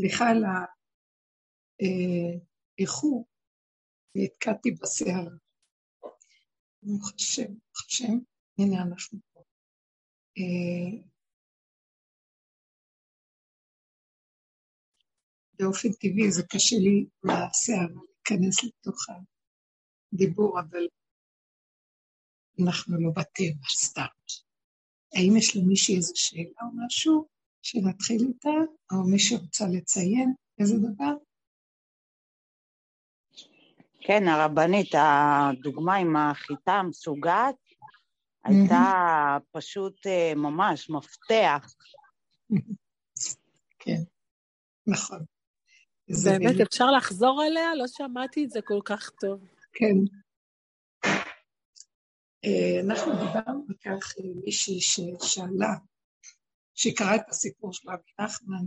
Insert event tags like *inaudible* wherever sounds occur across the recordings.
סליחה על האיחור, נתקעתי בשיער. ברוך השם, ברוך השם, הנה אנחנו פה. אה, באופן טבעי זה קשה לי לשיער להיכנס לתוך הדיבור, אבל אנחנו לא בטבע סתם. האם יש למישהי איזו שאלה או משהו שנתחיל איתה, או מי שרוצה לציין איזה דבר? כן, הרבנית, הדוגמה עם החיטה המשוגעת הייתה פשוט אה, ממש מפתח. *laughs* כן, נכון. באמת, אפשר לחזור עליה? לא שמעתי את זה כל כך טוב. כן. אה, אנחנו דיברנו על כך מישהי ששאלה, שקראה את הסיפור של רבי נחמן,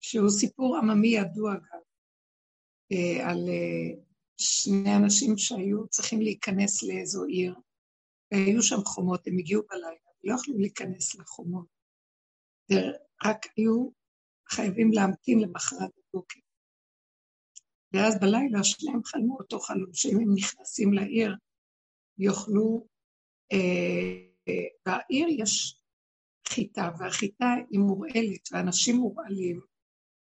שהוא סיפור עממי ידוע גם, אה, על אה, שני אנשים שהיו צריכים להיכנס לאיזו עיר, והיו שם חומות, הם הגיעו בלילה, לא יכלו להיכנס לחומות, רק היו חייבים להמתין למחרת בבוקר. ואז בלילה שניהם חלמו אותו חלום, שאם הם נכנסים לעיר, יוכלו... אה, בעיר יש חיטה, והחיטה היא מורעלת, ואנשים מורעלים,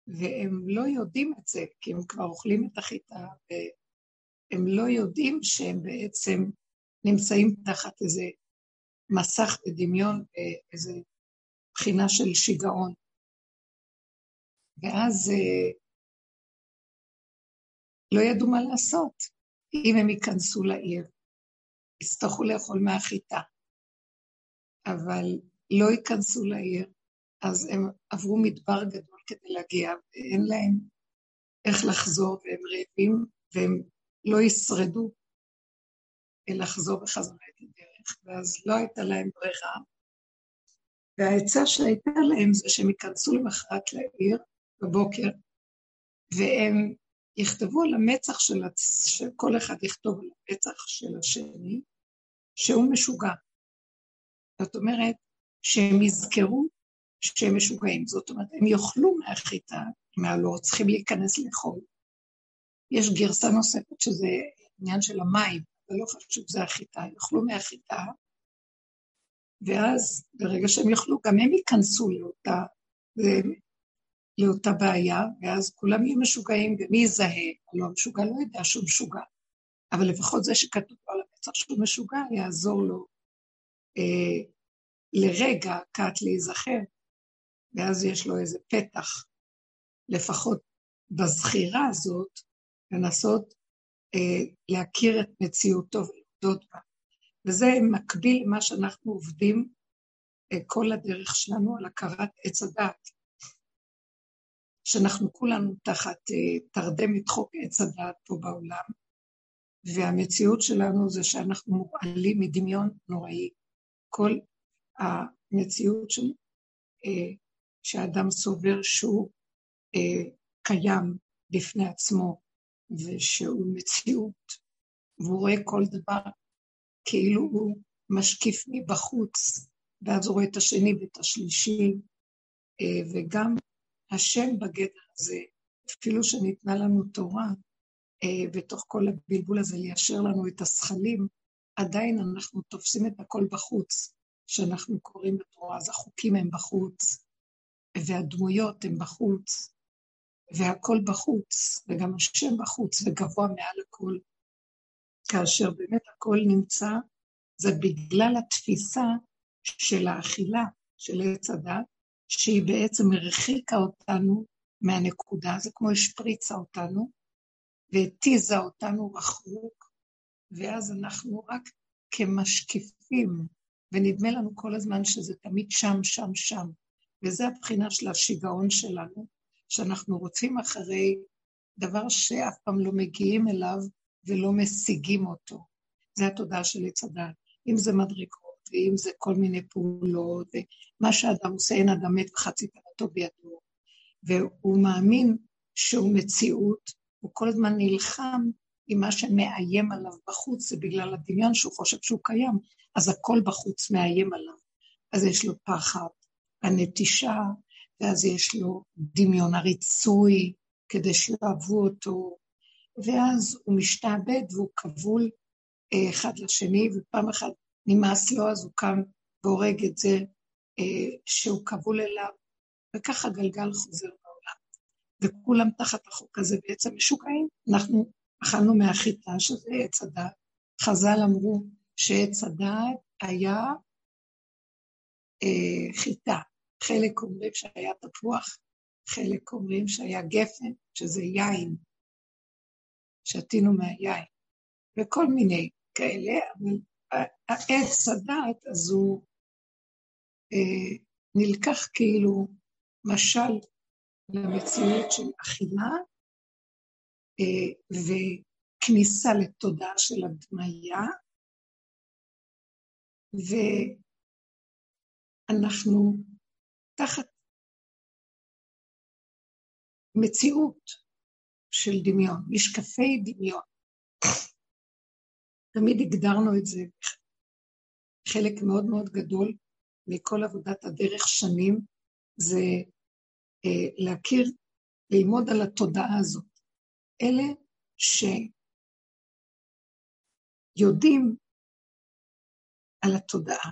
והם לא יודעים את זה, כי הם כבר אוכלים את החיטה, והם לא יודעים שהם בעצם נמצאים תחת איזה מסך בדמיון, איזה בחינה של שיגעון. ואז אה, לא ידעו מה לעשות אם הם ייכנסו לעיר. יצטרכו לאכול מהחיטה. אבל לא ייכנסו לעיר, אז הם עברו מדבר גדול כדי להגיע, ואין להם איך לחזור, והם רעבים, והם לא ישרדו לחזור בחזרה את הדרך, ואז לא הייתה להם ברירה. והעצה שהייתה להם זה שהם ייכנסו למחרת לעיר בבוקר, והם יכתבו על המצח של, הצ... שכל אחד יכתוב על המצח של השני, שהוא משוגע. זאת אומרת, שהם יזכרו שהם משוגעים. זאת אומרת, הם יאכלו מהחיטה, הם לא צריכים להיכנס לאכול. יש גרסה נוספת שזה עניין של המים, זה לא חשוב, זה החיטה, יאכלו מהחיטה, ואז ברגע שהם יאכלו, גם הם ייכנסו לאותה, לאותה בעיה, ואז כולם יהיו משוגעים, ומי יזהה? הלוא המשוגע לא יודע שהוא משוגע, אבל לפחות זה שכתוב על המצח שהוא משוגע, יעזור לו אה, לרגע קט להיזכר, ואז יש לו איזה פתח, לפחות בזכירה הזאת, לנסות אה, להכיר את מציאותו ולעבוד בה. וזה מקביל למה שאנחנו עובדים אה, כל הדרך שלנו על הכרת עץ הדת. שאנחנו כולנו תחת אה, תרדמת חוק עץ הדת פה בעולם, והמציאות שלנו זה שאנחנו מורעלים מדמיון נוראי. כל המציאות של, אה, שהאדם סובר שהוא אה, קיים בפני עצמו ושהוא מציאות, והוא רואה כל דבר כאילו הוא משקיף מבחוץ, ואז הוא רואה את השני ואת השלישי, אה, וגם השם בגדר הזה, אפילו שניתנה לנו תורה, בתוך כל הבלבול הזה ליישר לנו את השכלים, עדיין אנחנו תופסים את הכל בחוץ. שאנחנו קוראים בתורה, אז החוקים הם בחוץ, והדמויות הן בחוץ, והכל בחוץ, וגם השם בחוץ, וגבוה מעל הכל. כאשר באמת הכל נמצא, זה בגלל התפיסה של האכילה של עץ הדת, שהיא בעצם הרחיקה אותנו מהנקודה, זה כמו השפריצה אותנו, והתיזה אותנו רחוק, ואז אנחנו רק כמשקיפים ונדמה לנו כל הזמן שזה תמיד שם, שם, שם. וזה הבחינה של השיגעון שלנו, שאנחנו רוצים אחרי דבר שאף פעם לא מגיעים אליו ולא משיגים אותו. זה התודעה של עץ הדת. אם זה מדרגות, ואם זה כל מיני פעולות, ומה שאדם עושה, אין אדם מת וחצי תנתו בידו. והוא מאמין שהוא מציאות, הוא כל הזמן נלחם עם מה שמאיים עליו בחוץ, זה בגלל הדמיון שהוא חושב שהוא קיים, אז הכל בחוץ מאיים עליו. אז יש לו פחד, הנטישה, ואז יש לו דמיון הריצוי כדי שיאהבו אותו, ואז הוא משתעבד והוא כבול אה, אחד לשני, ופעם אחת נמאס לו, אז הוא קם והורג את זה אה, שהוא כבול אליו, וככה גלגל חוזר בעולם. וכולם תחת החוק הזה בעצם משוגעים. אנחנו אכלנו מהחיטה, שזה עץ הדעת. חז"ל אמרו שעץ הדעת היה אה, חיטה. חלק אומרים שהיה תפוח, חלק אומרים שהיה גפן, שזה יין. שתינו מהיין, וכל מיני כאלה, אבל העץ הדעת, הוא אה, נלקח כאילו משל למציאות של אכילה אה, וכניסה לתודעה של הדמיה, ואנחנו תחת מציאות של דמיון, משקפי דמיון. תמיד הגדרנו את זה, חלק מאוד מאוד גדול מכל עבודת הדרך שנים, זה אה, להכיר, ללמוד על התודעה הזאת. אלה שיודעים על התודעה,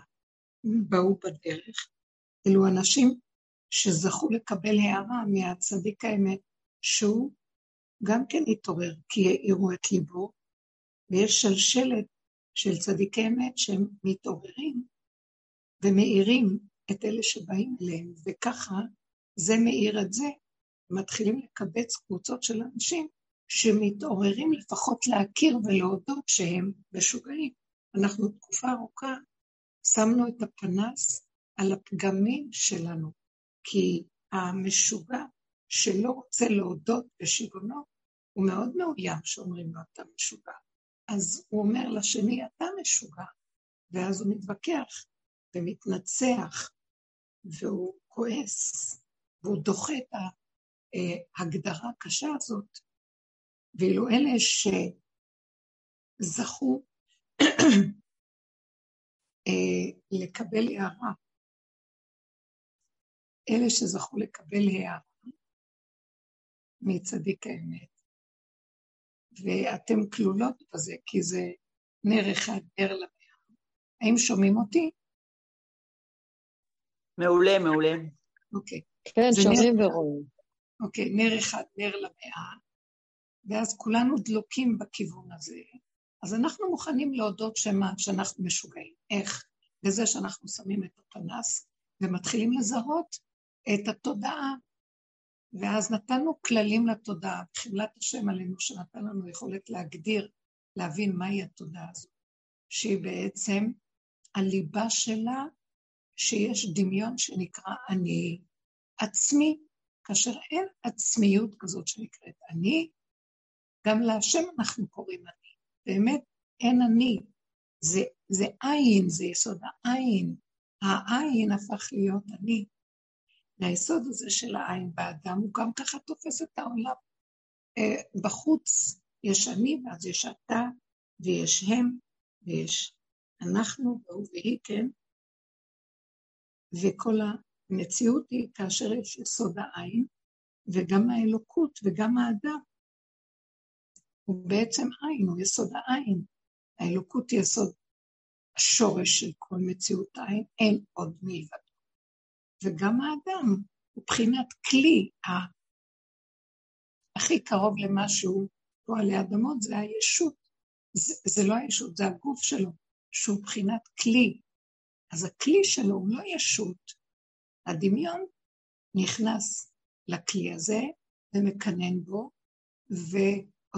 באו בדרך, אלו אנשים שזכו לקבל הערה מהצדיק האמת, שהוא גם כן התעורר, כי העירו את ליבו, ויש שלשלת של צדיקי אמת שהם מתעוררים ומאירים את אלה שבאים אליהם, וככה זה מאיר את זה. מתחילים לקבץ קבוצות של אנשים שמתעוררים לפחות להכיר ולהודות שהם משוגעים. אנחנו תקופה ארוכה שמנו את הפנס על הפגמים שלנו, כי המשוגע שלא רוצה להודות בשיגעונו, הוא מאוד מאוים שאומרים לו אתה משוגע. אז הוא אומר לשני, אתה משוגע, ואז הוא מתווכח ומתנצח, והוא כועס, והוא דוחה את ההגדרה הקשה הזאת. ואילו אלה שזכו לקבל הערה, אלה שזכו לקבל הערה מצדיק האמת, ואתן כלולות בזה, כי זה נר אחד, נר למאה. האם שומעים אותי? מעולה, מעולה. אוקיי. כן, שומעים נר... ורואים. אוקיי, נר אחד, נר למאה, ואז כולנו דלוקים בכיוון הזה. אז אנחנו מוכנים להודות שמה, שאנחנו משוגעים. איך? בזה שאנחנו שמים את הפנס ומתחילים לזהות את התודעה ואז נתנו כללים לתודעה, חמלת השם עלינו, שנתן לנו יכולת להגדיר, להבין מהי התודעה הזאת, שהיא בעצם הליבה שלה, שיש דמיון שנקרא אני עצמי, כאשר אין עצמיות כזאת שנקראת אני, גם להשם אנחנו קוראים. באמת, אין אני. זה, זה עין, זה יסוד העין. העין הפך להיות אני. והיסוד הזה של העין באדם הוא גם ככה תופס את העולם. אה, בחוץ יש אני, ואז יש אתה, ויש הם, ויש אנחנו, והוא והיא, כן? וכל המציאות היא כאשר יש יסוד העין, וגם האלוקות וגם האדם. הוא בעצם עין, הוא יסוד העין. האלוקות היא יסוד השורש של כל מציאות העין, אין עוד מלבד. וגם האדם הוא בחינת כלי, הכי קרוב למשהו פה עלי אדמות זה הישות. זה, זה לא הישות, זה הגוף שלו, שהוא בחינת כלי. אז הכלי שלו הוא לא ישות. הדמיון נכנס לכלי הזה ומקנן בו,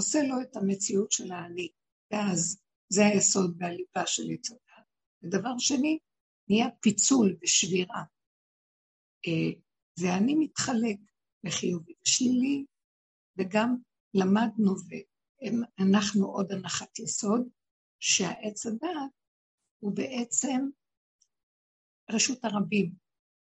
ועושה לו את המציאות של האני. ואז זה היסוד והליבה של עץ. ודבר שני, נהיה פיצול ושבירה. אה, ואני מתחלק לחיובי ושלילי, וגם למדנו, ואנחנו עוד הנחת יסוד, שהעץ הדעת הוא בעצם רשות הרבים,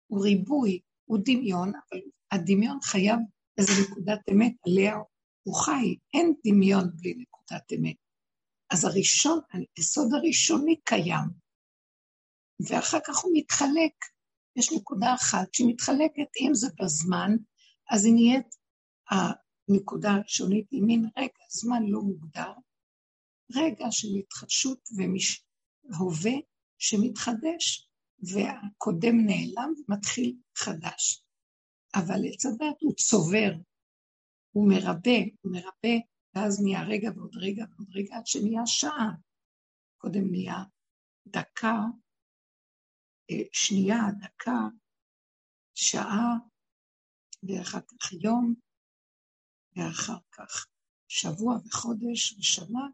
הוא ריבוי, הוא דמיון, אבל הדמיון חייב איזו נקודת אמת עליה הוא חי, אין דמיון בלי נקודת אמת. אז הראשון, היסוד הראשוני קיים, ואחר כך הוא מתחלק יש נקודה אחת שמתחלקת, אם זה בזמן, אז היא נהיית הנקודה הראשונית, היא מין רגע, זמן לא מוגדר, רגע של התחדשות והווה שמתחדש, והקודם נעלם ומתחיל חדש. אבל הדת הוא צובר, הוא מרבה, הוא מרבה, ואז נהיה רגע ועוד רגע ועוד רגע, עד שנהיה שעה. קודם נהיה דקה, אה, שנייה, דקה, שעה, ואחר כך יום, ואחר כך שבוע וחודש ושנה,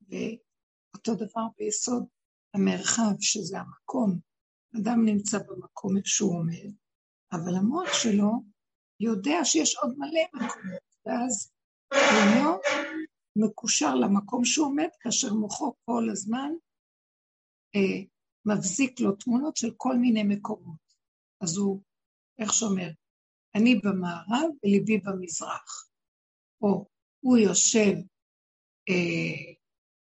ואותו דבר ביסוד המרחב, שזה המקום. אדם נמצא במקום איפה שהוא עומד, אבל המוח שלו יודע שיש עוד מלא מקומות, ואז לא מקושר למקום שהוא עומד, כאשר מוחו כל הזמן אה, מבזיק לו תמונות של כל מיני מקומות. אז הוא, איך שאומר, אני במערב וליבי במזרח. או הוא יושב אה,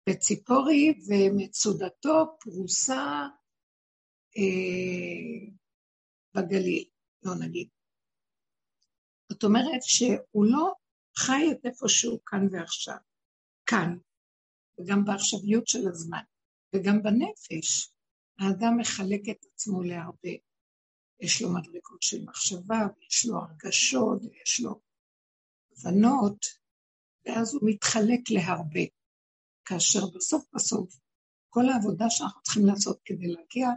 בציפורי ומצודתו פרוסה אה, בגליל, לא נגיד. זאת אומרת שהוא לא חי את איפה שהוא כאן ועכשיו, כאן, וגם בעכשוויות של הזמן, וגם בנפש. האדם מחלק את עצמו להרבה. יש לו מדרגות של מחשבה, ויש לו הרגשות, ויש לו הבנות, ואז הוא מתחלק להרבה. כאשר בסוף בסוף, כל העבודה שאנחנו צריכים לעשות כדי להגיע,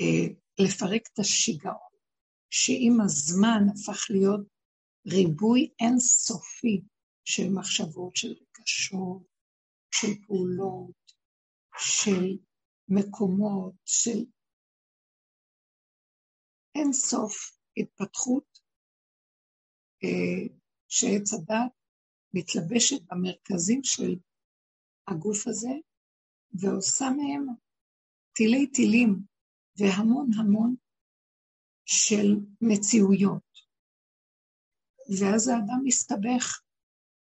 אה, לפרק את השיגעון, שעם הזמן הפך להיות ריבוי אינסופי של מחשבות, של רגשות, של פעולות, של מקומות, של אינסוף התפתחות אה, שעץ הדת מתלבשת במרכזים של הגוף הזה ועושה מהם טילי טילים והמון המון של מציאויות. ואז האדם מסתבך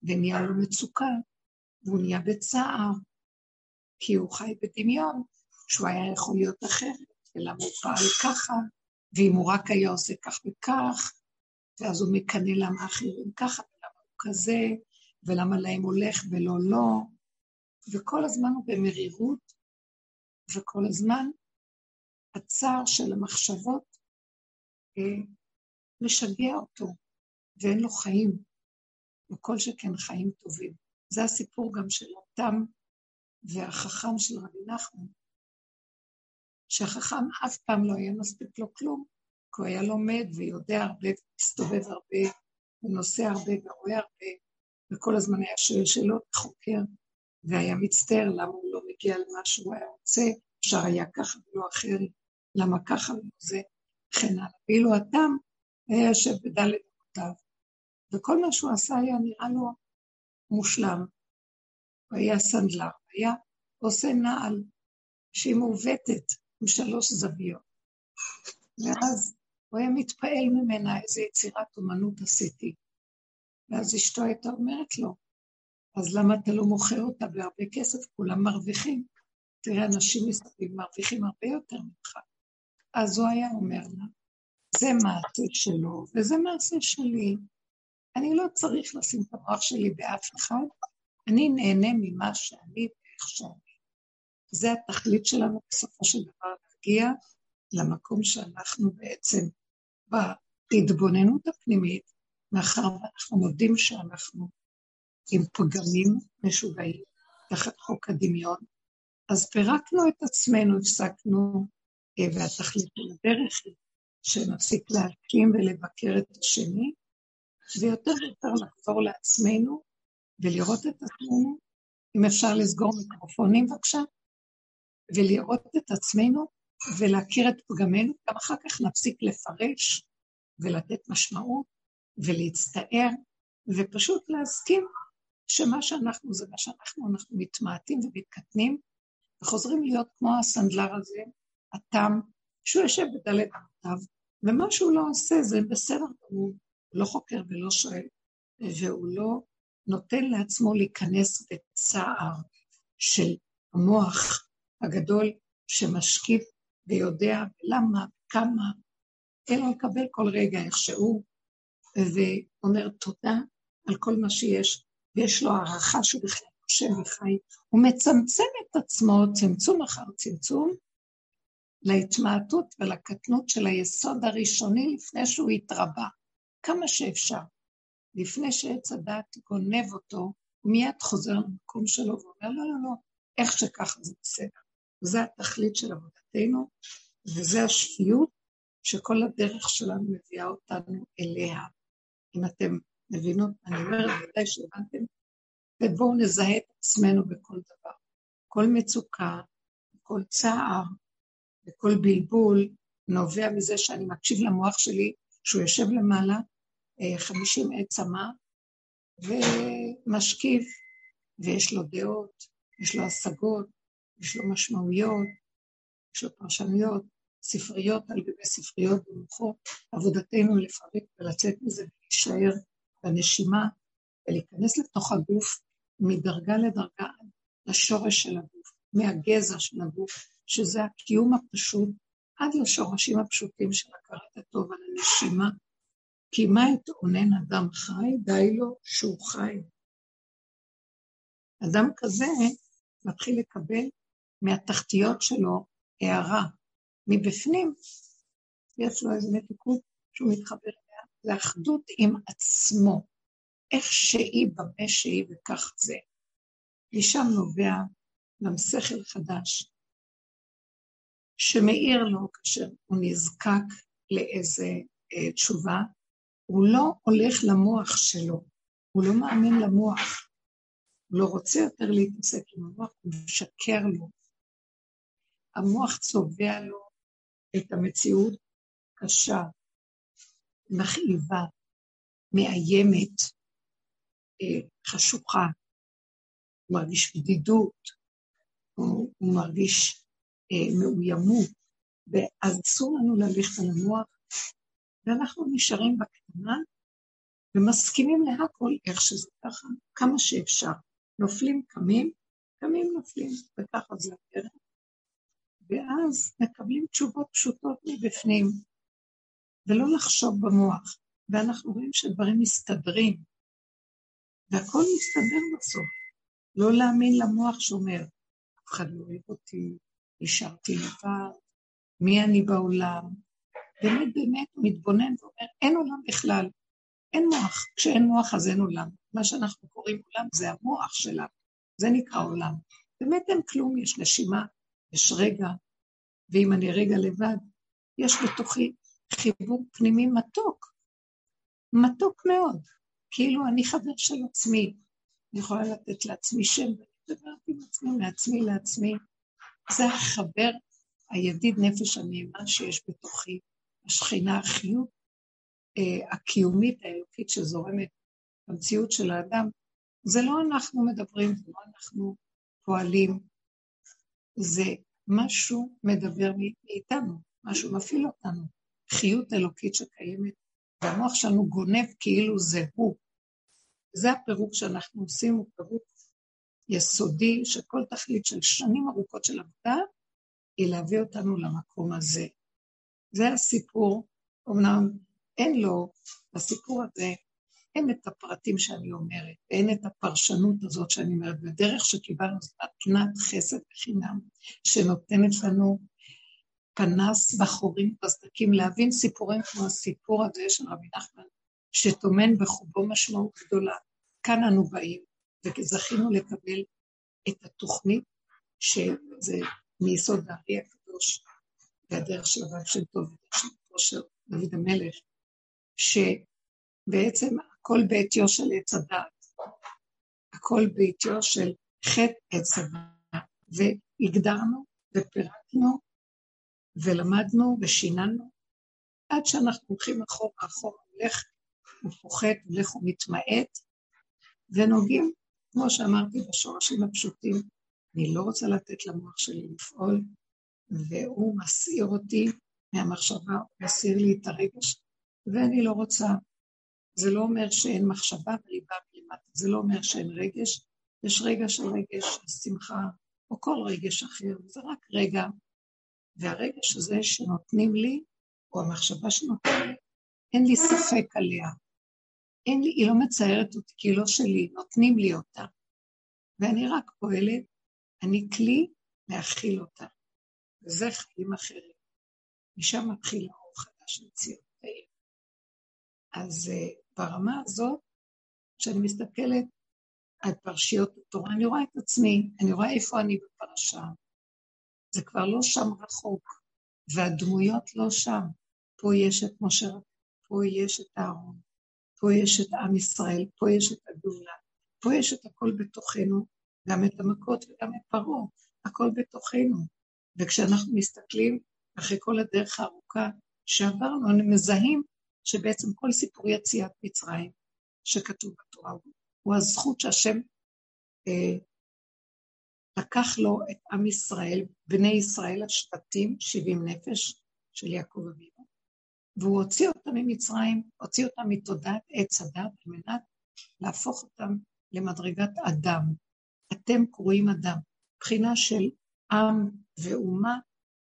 ונהיה לו מצוקה והוא נהיה בצער כי הוא חי בדמיון שהוא היה יכול להיות אחרת ולמה הוא פעל ככה ואם הוא רק היה עושה כך וכך ואז הוא מקנא למה אחרים ככה ולמה הוא כזה ולמה להם הולך ולא לא וכל הזמן הוא במרירות, וכל הזמן הצער של המחשבות משגע אותו, ואין לו חיים, וכל שכן חיים טובים. זה הסיפור גם של אותם והחכם של רבי נחמן, שהחכם אף פעם לא היה מספיק לו כלום, כי הוא היה לומד ויודע הרבה, ומסתובב הרבה, ונוסע הרבה, ורואה הרבה, וכל הזמן היה שואל שאלות, חוקר, והיה מצטער למה הוא לא מגיע למה שהוא היה רוצה, אפשר היה ככה ולא אחרת, למה ככה ולא זה, וכן הלאה. ואילו התם היה יושב בדלת אמותיו, וכל מה שהוא עשה היה נראה לו מושלם. הוא היה סנדלר, היה עושה נעל שהיא מעוותת עם שלוש זוויות. ואז הוא היה מתפעל ממנה איזה יצירת אומנות עשיתי. ואז אשתו הייתה אומרת לו, אז למה אתה לא מוכר אותה בהרבה כסף? כולם מרוויחים. תראה, אנשים מסביב מרוויחים הרבה יותר ממך. אז הוא היה אומר לה, זה מעשה שלו וזה מעשה שלי. אני לא צריך לשים את המוח שלי באף אחד, אני נהנה ממה שאני ואיך שאני. זה התכלית שלנו בסופו של דבר להגיע למקום שאנחנו בעצם בהתבוננות הפנימית, מאחר ואנחנו מודים שאנחנו עם פגמים משוגעים תחת חוק הדמיון, אז פירקנו את עצמנו, הפסקנו, והתכלית של הדרך היא שנפסיק להקים ולבקר את השני, ויותר ויותר לחזור לעצמנו ולראות את עצמנו, אם אפשר לסגור מיקרופונים בבקשה, ולראות את עצמנו ולהכיר את פגמינו, גם אחר כך נפסיק לפרש ולתת משמעות ולהצטער, ופשוט להסכים שמה שאנחנו זה מה שאנחנו, אנחנו מתמעטים ומתקטנים, וחוזרים להיות כמו הסנדלר הזה, התם, שהוא יושב בדלת אמותיו, ומה שהוא לא עושה זה בסדר, הוא לא חוקר ולא שואל, והוא לא נותן לעצמו להיכנס בצער של המוח הגדול שמשקיף ויודע למה, כמה, אלא לקבל כל רגע איכשהו, ואומר תודה על כל מה שיש, ויש לו הערכה שהוא בכלל נושם וחי. הוא מצמצם את עצמו, צמצום אחר צמצום, להתמעטות ולקטנות של היסוד הראשוני לפני שהוא התרבה, כמה שאפשר. לפני שעץ הדת גונב אותו, הוא מיד חוזר למקום שלו ואומר, לא, לא, לא, איך שככה זה בסדר. זה התכלית של עבודתנו, וזה השפיות שכל הדרך שלנו מביאה אותנו אליה. אם אתם מבינות, אני אומרת, ודאי שהבנתם, ובואו נזהה את עצמנו בכל דבר. כל מצוקה, כל צער וכל בלבול נובע מזה שאני מקשיב למוח שלי, שהוא יושב למעלה, אה, חמישים עת צמא, ומשקיף, ויש לו דעות, יש לו השגות, יש לו משמעויות, יש לו פרשנויות, ספריות על גבי ספריות במוחו. עבודתנו לפרק ולצאת מזה ולהישאר בנשימה ולהיכנס לתוך הגוף מדרגה לדרגה לשורש של הגוף, מהגזע של הגוף, שזה הקיום הפשוט, עד לשורשים הפשוטים של הכרת הטוב על הנשימה. כי מה יתאונן אדם חי? די לו שהוא חי. אדם כזה מתחיל לקבל מהתחתיות שלו הערה. מבפנים יש לו איזו מתיקות שהוא מתחבר אליה, זה אחדות עם עצמו. איך שהיא במה שהיא וכך זה. משם נובע גם שכל חדש, שמאיר לו כאשר הוא נזקק לאיזה אה, תשובה, הוא לא הולך למוח שלו, הוא לא מאמין למוח, הוא לא רוצה יותר להתעסק עם המוח, הוא משקר לו. המוח צובע לו את המציאות קשה, מכאיבה, מאיימת, אה, חשוכה, הוא מרגיש בדידות, הוא, הוא מרגיש מאוימות, ואז אסור לנו ללכת על המוח, ואנחנו נשארים בקטנה ומסכימים להכל איך שזה ככה, כמה שאפשר. נופלים, קמים, קמים, נופלים, וככה זה הדרך. ואז מקבלים תשובות פשוטות מבפנים, ולא לחשוב במוח. ואנחנו רואים שדברים מסתדרים, והכל מסתדר בסוף. לא להאמין למוח שאומר, אף אחד לא אוהב אותי, נשארתי לבד, מי אני בעולם? באמת באמת מתבונן ואומר, אין עולם בכלל, אין מוח. כשאין מוח אז אין עולם. מה שאנחנו קוראים עולם זה המוח שלנו, זה נקרא עולם. באמת אין כלום, יש נשימה, יש רגע, ואם אני רגע לבד, יש בתוכי חיבור פנימי מתוק, מתוק מאוד. כאילו אני חבר של עצמי, אני יכולה לתת לעצמי שם, ואני מדברת עם עצמי, מעצמי לעצמי. זה החבר, הידיד נפש הנאמן שיש בתוכי, השכינה, החיות אה, הקיומית האלוקית שזורמת במציאות של האדם. זה לא אנחנו מדברים, זה לא אנחנו פועלים, זה משהו מדבר מאיתנו, משהו מפעיל אותנו, חיות אלוקית שקיימת והמוח שלנו גונב כאילו זה הוא. זה הפירוק שאנחנו עושים, הוא פירוק יסודי, שכל תכלית של שנים ארוכות של עבודה, היא להביא אותנו למקום הזה. זה הסיפור, אמנם אין לו, בסיפור הזה, אין את הפרטים שאני אומרת, אין את הפרשנות הזאת שאני אומרת, בדרך שקיבלנו זאת מתנת חסד וחינם, שנותנת לנו פנס בחורים בסדקים, להבין סיפורים כמו הסיפור הזה של רבי נחמן, שטומן בחובו משמעות גדולה. כאן אנו באים, וזכינו לקבל את התוכנית, שזה מיסוד הארי הקדוש, והדרך של הרב של טוב, ודרך של כושר דוד המלך, שבעצם הכל בעטיו של עץ הדת, הכל בעטיו של חטא עץ הדת, והגדרנו ופירקנו ולמדנו ושיננו, עד שאנחנו הולכים אחורה, אחורה, הולך ופוחת, הולך ומתמעט, ונוגעים, כמו שאמרתי, בשורשים הפשוטים. אני לא רוצה לתת למוח שלי לפעול, והוא מסעיר אותי מהמחשבה, הוא מסעיר לי את הרגש, ואני לא רוצה. זה לא אומר שאין מחשבה וליבה מלמטה, זה לא אומר שאין רגש, יש רגע של רגש, שמחה, או כל רגש אחר, זה רק רגע והרגש הזה שנותנים לי, או המחשבה שנותנים לי, אין לי ספק עליה. אין לי, היא לא מציירת אותי, כי היא לא שלי, נותנים לי אותה. ואני רק פועלת, אני כלי להכיל אותה. וזה חיים אחרים. משם מתחיל האור חדש של ציון העיר. אז uh, ברמה הזאת, כשאני מסתכלת על פרשיות התורה, אני רואה את עצמי, אני רואה איפה אני בפרשה. זה כבר לא שם רחוק, והדמויות לא שם. פה יש את משה, פה יש את אהרון, פה יש את עם ישראל, פה יש את הגאולה, פה יש את הכל בתוכנו, גם את המכות וגם את פרעה, הכל בתוכנו. וכשאנחנו מסתכלים אחרי כל הדרך הארוכה שעברנו, אנחנו מזהים שבעצם כל סיפור יציאת מצרים שכתוב בתורה הוא הזכות שהשם אה, לקח לו את עם ישראל, בני ישראל השבטים, 70 נפש של יעקב אבינו, והוא הוציא אותם ממצרים, הוציא אותם מתודעת עץ הדת על מנת להפוך אותם למדרגת אדם. אתם קרואים אדם, בחינה של עם ואומה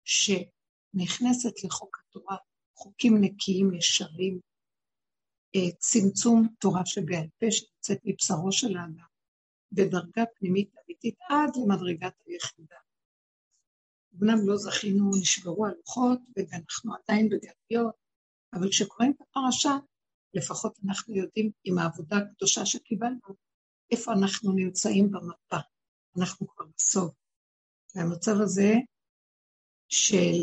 שנכנסת לחוק התורה, חוקים נקיים, ישרים, אה, צמצום תורה שבעל פה שיוצאת מבשרו של האדם, בדרגה פנימית אמיתית עד למדרגת היחידה. אמנם לא זכינו, נשברו הלוחות, ואנחנו עדיין בגלויות, אבל כשקוראים את הפרשה, לפחות אנחנו יודעים עם העבודה הקדושה שקיבלנו, איפה אנחנו נמצאים במפה. אנחנו כבר בסוף. והמצב הזה של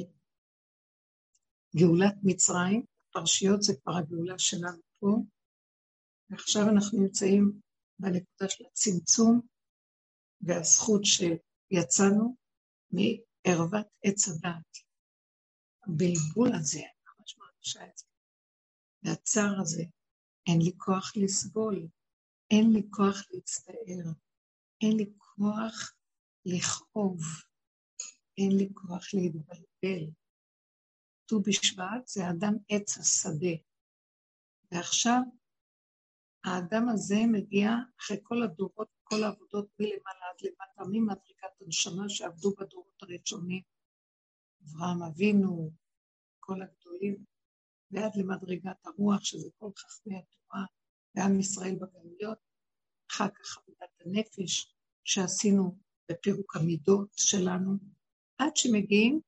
גאולת מצרים, פרשיות זה כבר הגאולה שלנו פה, ועכשיו אנחנו נמצאים בנקודה של הצמצום והזכות שיצאנו מערוות עץ הדת. הבלבול הזה, מרגישה את זה, והצער הזה, אין לי כוח לסבול, אין לי כוח להצטער, אין לי כוח לכאוב, אין לי כוח להתבלבל. ט"ו בשבט זה אדם עץ השדה. ועכשיו האדם הזה מגיע אחרי כל הדורות, כל העבודות מלמעלה עד למטה, ממדרגת הנשמה שעבדו בדורות הראשונים, אברהם אבינו, כל הגדולים, ועד למדרגת הרוח, שזה כל חכמי התורה, ועם ישראל בגלויות, אחר כך עבודת הנפש שעשינו בפירוק המידות שלנו, עד שמגיעים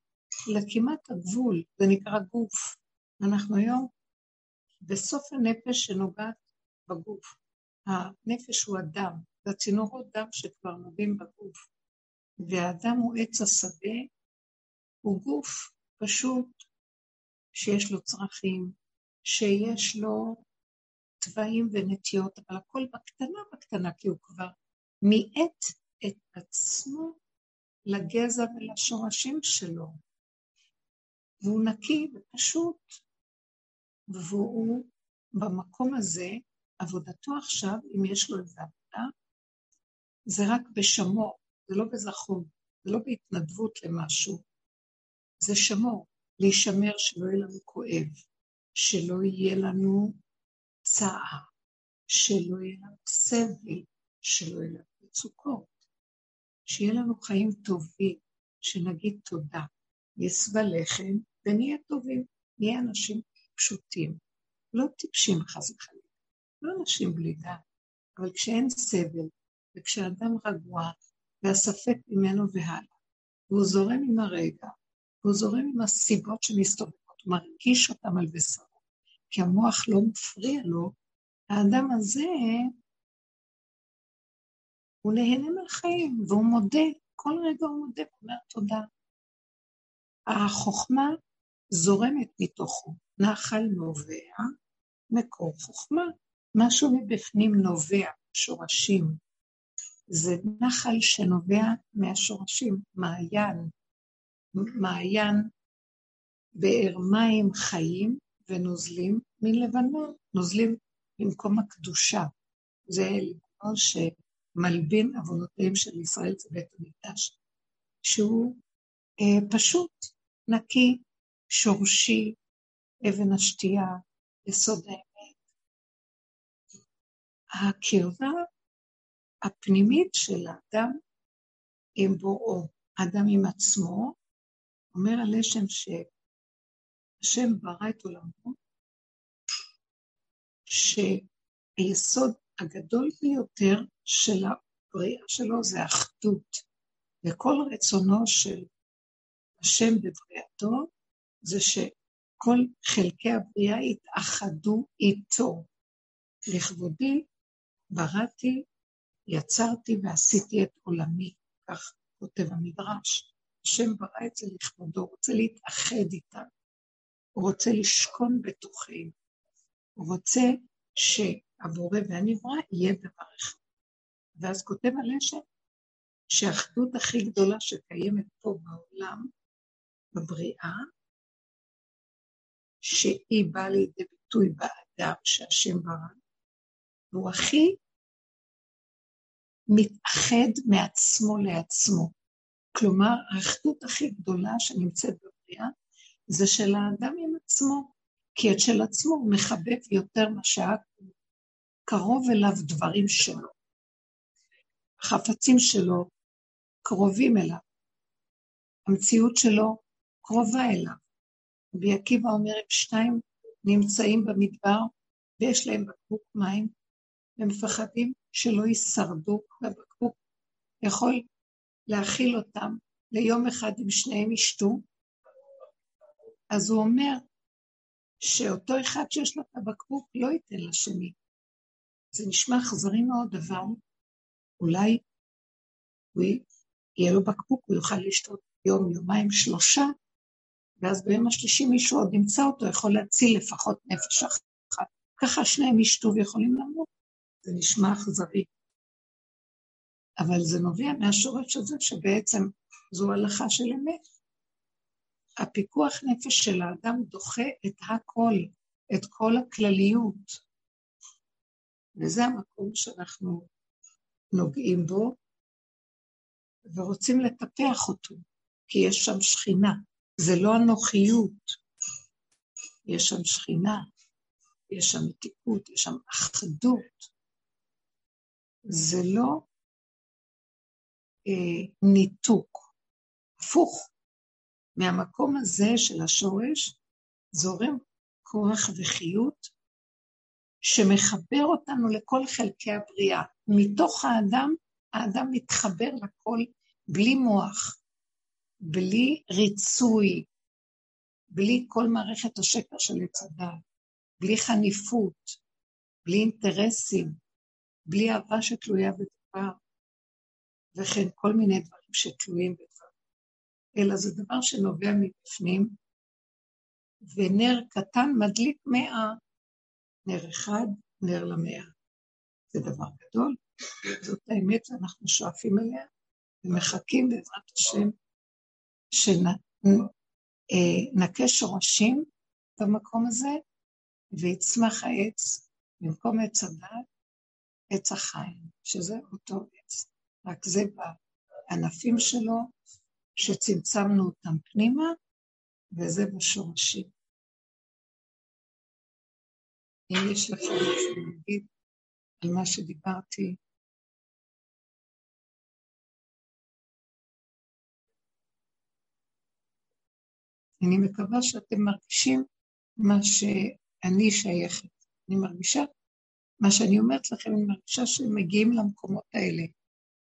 לכמעט הגבול, זה נקרא גוף. אנחנו היום בסוף הנפש שנוגעת בגוף. הנפש הוא הדם, זה הצינורות דם שכבר נוגעים בגוף. והאדם הוא עץ השדה, הוא גוף פשוט שיש לו צרכים, שיש לו תוואים ונטיות, אבל הכל בקטנה בקטנה, כי הוא כבר מיעט את עצמו לגזע ולשורשים שלו. והוא נקי ופשוט, והוא במקום הזה, עבודתו עכשיו, אם יש לו איזה עבודה, זה רק בשמור, זה לא בזכות, זה לא בהתנדבות למשהו, זה שמור, להישמר שלא יהיה לנו כואב, שלא יהיה לנו צער, שלא יהיה לנו סבל, שלא יהיה לנו מצוקות, שיהיה לנו חיים טובים, שנגיד תודה, יסבע לחם ונהיה טובים, נהיה אנשים פשוטים, לא טיפשים חס וחלילה, לא אנשים בלי דעת, אבל כשאין סבל וכשאדם רגוע והספק ממנו והלאה, והוא זורם עם הרגע, והוא זורם עם הסיבות שמסתובבות, הוא מרגיש אותם על בשרו, כי המוח לא מפריע לו, האדם הזה, הוא נהנה מהחיים, והוא מודה, כל רגע הוא מודה ואומר תודה. החוכמה זורמת מתוכו, נחל נובע, מקור חוכמה, משהו מבפנים נובע, שורשים. זה נחל שנובע מהשורשים, מעיין, מעיין באר מים חיים ונוזלים מלבנון, נוזלים במקום הקדושה. זה לבנון שמלבין עוונותיהם של ישראל, זה בית המקדש, שהוא אה, פשוט, נקי, שורשי, אבן השתייה, יסוד האמת. הקרבה הפנימית של האדם עם בוראו, האדם עם עצמו, אומר הלשם שהשם ברא את עולמו, שהיסוד הגדול ביותר של הבריאה שלו זה אחדות, וכל רצונו של השם בבריאתו זה שכל חלקי הבריאה יתאחדו איתו. לכבודי בראתי, יצרתי ועשיתי את עולמי, כך כותב המדרש. השם ברא את זה לכבודו, הוא רוצה להתאחד איתנו, הוא רוצה לשכון בתוכנו, הוא רוצה שהבורא והנברא יהיה דבר אחד. ואז כותב הלשם שהאחדות הכי גדולה שקיימת פה בעולם, בבריאה, שהיא באה לידי ביטוי באדם שהשם ברא, והוא הכי מתאחד מעצמו לעצמו. כלומר, האחדות הכי גדולה שנמצאת בבריאה זה של האדם עם עצמו, כי את של עצמו הוא מחבב יותר מה קרוב אליו דברים שלו. החפצים שלו קרובים אליו, המציאות שלו קרובה אליו. רבי עקיבא אומר, אם שניים נמצאים במדבר ויש להם בקבוק מים, הם מפחדים שלא יישרדו, והבקבוק יכול להכיל אותם ליום אחד אם שניהם ישתו. אז הוא אומר שאותו אחד שיש לו את הבקבוק לא ייתן לשני. זה נשמע אכזרי מאוד, אבל אולי הוא יהיה לו בקבוק, הוא יוכל לשתות יום, יומיים, שלושה, ואז ביום השלישי מישהו עוד ימצא אותו, יכול להציל לפחות נפש אחת. ככה שניהם ישתו ויכולים למות. זה נשמע אכזרי. אבל זה נובע מהשורש הזה שבעצם זו הלכה של אמת. הפיקוח נפש של האדם דוחה את הכל, את כל הכלליות. וזה המקום שאנחנו נוגעים בו ורוצים לטפח אותו, כי יש שם שכינה. זה לא אנוכיות, יש שם שכינה, יש שם מתיקות, יש שם אחדות. זה לא אה, ניתוק, הפוך. מהמקום הזה של השורש זורם כוח וחיות שמחבר אותנו לכל חלקי הבריאה. מתוך האדם, האדם מתחבר לכל בלי מוח, בלי ריצוי, בלי כל מערכת השקר של עץ הדת, בלי חניפות, בלי אינטרסים, בלי אהבה שתלויה בדבר, וכן כל מיני דברים שתלויים בדבר. אלא זה דבר שנובע מבפנים, ונר קטן מדליק מאה, נר אחד, נר למאה. זה דבר גדול, זאת האמת שאנחנו שואפים אליה, ומחכים בעזרת השם שנכה שורשים במקום הזה, ויצמח העץ במקום עץ הדעת, עץ החיים, שזה אותו עץ. רק זה בענפים שלו, שצמצמנו אותם פנימה, וזה בשורשים. אם יש לכם משהו להגיד על מה שדיברתי, אני מקווה שאתם מרגישים מה שאני שייכת. אני מרגישה, מה שאני אומרת לכם, אני מרגישה שהם מגיעים למקומות האלה.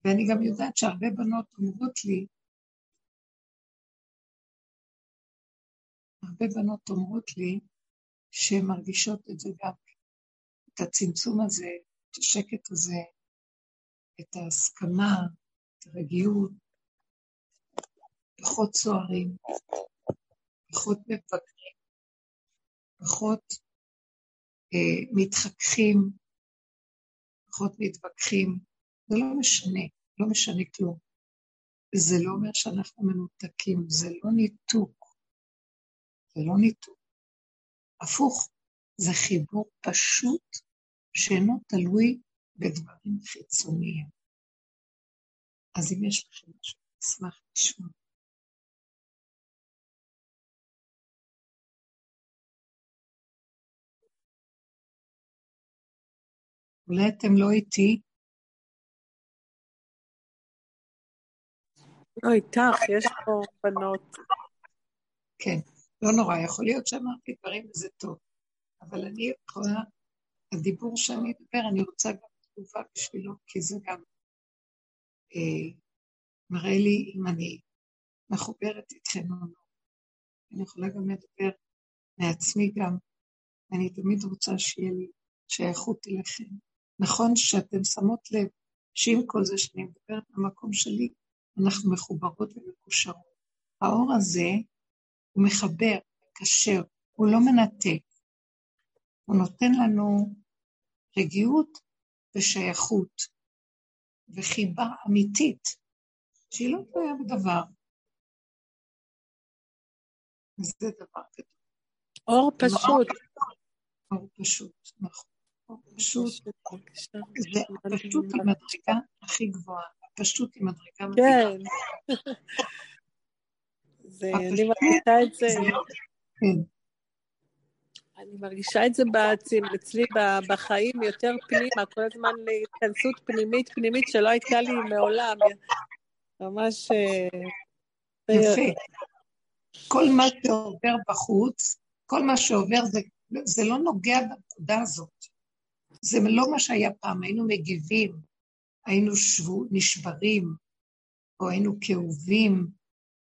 ואני גם יודעת שהרבה בנות אומרות לי, הרבה בנות אומרות לי שהן מרגישות את זה גם, את הצמצום הזה, את השקט הזה, את ההסכמה, את הרגיעות, פחות סוערים, פחות מבקרים, פחות אה, מתחככים, פחות מתווכחים. זה לא משנה, לא משנה כלום. זה לא אומר שאנחנו מנותקים, זה לא ניתוק. זה לא ניתוק. הפוך, זה חיבור פשוט שאינו תלוי בדברים חיצוניים. אז אם יש לכם משהו, אשמח לשמוע. אולי אתם לא איתי? לא איתך, יש פה בנות. כן, לא נורא, יכול להיות שאמרתי דברים וזה טוב, אבל אני יכולה, הדיבור שאני אדבר, אני רוצה גם תגובה בשבילו, כי זה גם אה, מראה לי אם אני מחוברת איתכם או לא. אני יכולה גם לדבר מעצמי גם, אני תמיד רוצה שיהיה לי שייכות אליכם. נכון שאתם שמות לב שעם כל זה שאני מדברת במקום שלי, אנחנו מחוברות ומקושרות. האור הזה הוא מחבר, מקשר, הוא לא מנתק. הוא נותן לנו רגיעות ושייכות וחיבה אמיתית, שהיא לא תלויה בדבר. זה דבר גדול. אור פשוט. אור פשוט, נכון. אור פשוט. זה הפשוט היא מדרגה הכי גבוהה. *laughs* הפשוט היא מדרגה מדרגה. כן. זה, אני מרגישה את זה. כן. אני מרגישה את זה בעצים, אצלי בחיים יותר פנימה, כל הזמן להתכנסות פנימית פנימית שלא הייתה לי מעולם. ממש... אה, יפה. כל מה שעובר בחוץ, כל מה שעובר זה, זה לא נוגע בנקודה הזאת. זה לא מה שהיה פעם, היינו מגיבים, היינו שבו, נשברים, או היינו כאובים.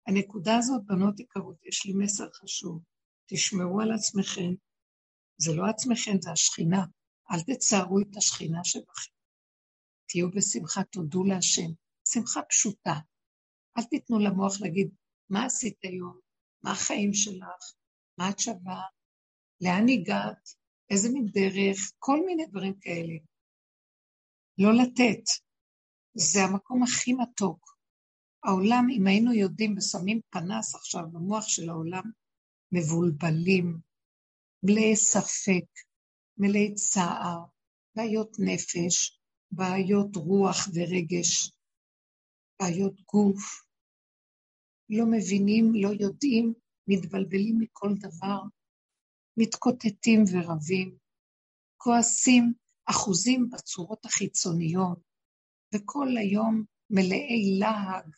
הנקודה הזאת, בנות יקרות, יש לי מסר חשוב. תשמרו על עצמכם, זה לא עצמכם, זה השכינה. אל תצערו את השכינה שבכם. תהיו בשמחה, תודו להשם. שמחה פשוטה. אל תיתנו למוח להגיד, מה עשית היום? מה החיים שלך? מה את שווה? לאן הגעת? איזה מין דרך? כל מיני דברים כאלה. לא לתת. זה המקום הכי מתוק. העולם, אם היינו יודעים ושמים פנס עכשיו במוח של העולם, מבולבלים, מלאי ספק, מלאי צער, בעיות נפש, בעיות רוח ורגש, בעיות גוף, לא מבינים, לא יודעים, מתבלבלים מכל דבר, מתקוטטים ורבים, כועסים אחוזים בצורות החיצוניות, וכל היום מלאי להג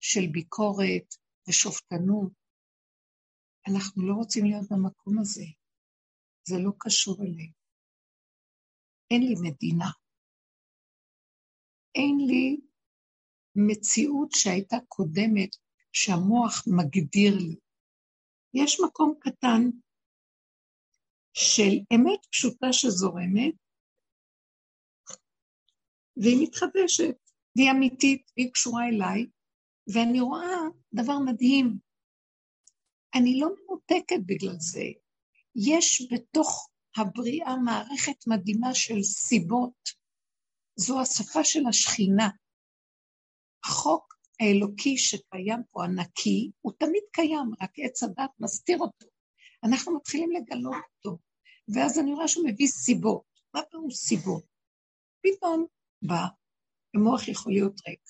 של ביקורת ושופטנות. אנחנו לא רוצים להיות במקום הזה. זה לא קשור אליהם. אין לי מדינה. אין לי מציאות שהייתה קודמת, שהמוח מגדיר לי. יש מקום קטן של אמת פשוטה שזורמת, והיא מתחדשת, והיא אמיתית, והיא קשורה אליי, ואני רואה דבר מדהים. אני לא מנותקת בגלל זה. יש בתוך הבריאה מערכת מדהימה של סיבות. זו השפה של השכינה. החוק האלוקי שקיים פה, הנקי, הוא תמיד קיים, רק עץ הדת מסתיר אותו. אנחנו מתחילים לגלות אותו, ואז אני רואה שהוא מביא סיבות. מה פירוש סיבות? פתאום בא, המוח יכול להיות ריק,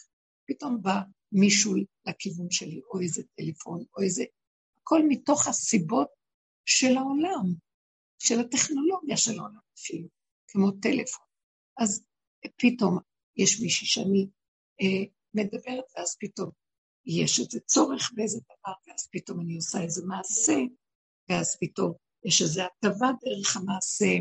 פתאום בא מישהו לכיוון שלי, או איזה טלפון, או איזה... הכל מתוך הסיבות של העולם, של הטכנולוגיה של העולם אפילו, כמו טלפון. אז פתאום יש מישהי שאני אה, מדברת, ואז פתאום יש איזה צורך באיזה דבר, ואז פתאום אני עושה איזה מעשה, ואז פתאום יש איזו הטבה דרך המעשה,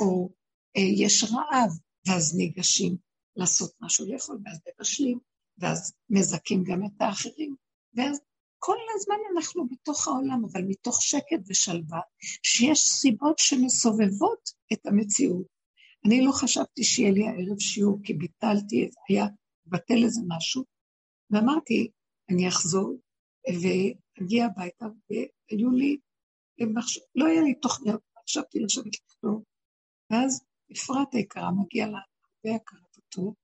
או אה, יש רעב, ואז ניגשים לעשות משהו לאכול, ואז מבשלים, ואז מזכים גם את האחרים, ואז כל הזמן אנחנו בתוך העולם, אבל מתוך שקט ושלווה, שיש סיבות שמסובבות את המציאות. אני לא חשבתי שיהיה לי הערב שיעור, כי ביטלתי, היה בטל איזה משהו, ואמרתי, אני אחזור ואגיע הביתה, והיו לי, לא היה לי תוכניות, חשבתי לשבת לכתוב, ואז אפרת היקרה מגיעה לה הרבה הכרת הטוב,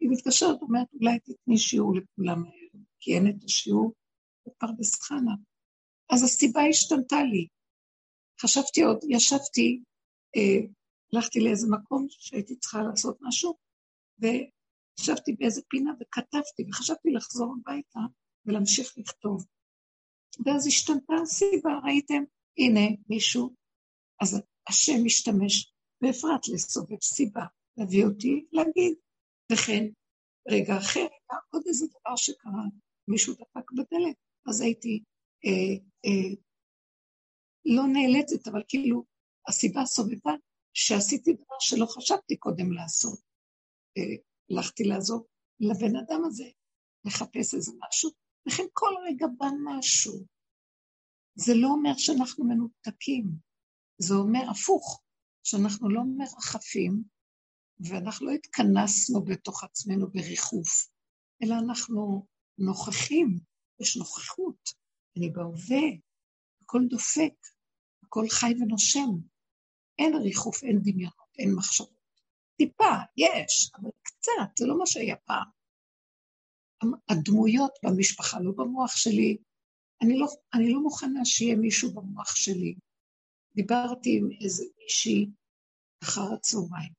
היא מתקשרת, אומרת, אולי תתני שיעור לכולם הערב, כי אין את השיעור בפרדס חנה. אז הסיבה השתנתה לי. חשבתי עוד, ישבתי, אה, הלכתי לאיזה מקום שהייתי צריכה לעשות משהו, וישבתי באיזה פינה וכתבתי, וחשבתי לחזור הביתה ולהמשיך לכתוב. ואז השתנתה הסיבה, ראיתם? הנה, מישהו, אז השם משתמש באפרת לסובב סיבה, להביא אותי להגיד. וכן, רגע אחר, היה עוד איזה דבר שקרה, מישהו דפק בדלת, אז הייתי אה, אה, לא נאלצת, אבל כאילו הסיבה סובבה שעשיתי דבר שלא חשבתי קודם לעשות. אה, הלכתי לעזור לבן אדם הזה, לחפש איזה משהו, לכן כל רגע בא משהו. זה לא אומר שאנחנו מנותקים, זה אומר הפוך, שאנחנו לא מרחפים, ואנחנו לא התכנסנו בתוך עצמנו בריחוף, אלא אנחנו נוכחים, יש נוכחות, אני בהווה, הכל דופק, הכל חי ונושם. אין ריחוף, אין דמיונות, אין מחשבות. טיפה, יש, אבל קצת, זה לא מה שהיה פעם. הדמויות במשפחה, לא במוח שלי, אני לא, אני לא מוכנה שיהיה מישהו במוח שלי. דיברתי עם איזה מישהי אחר הצהריים,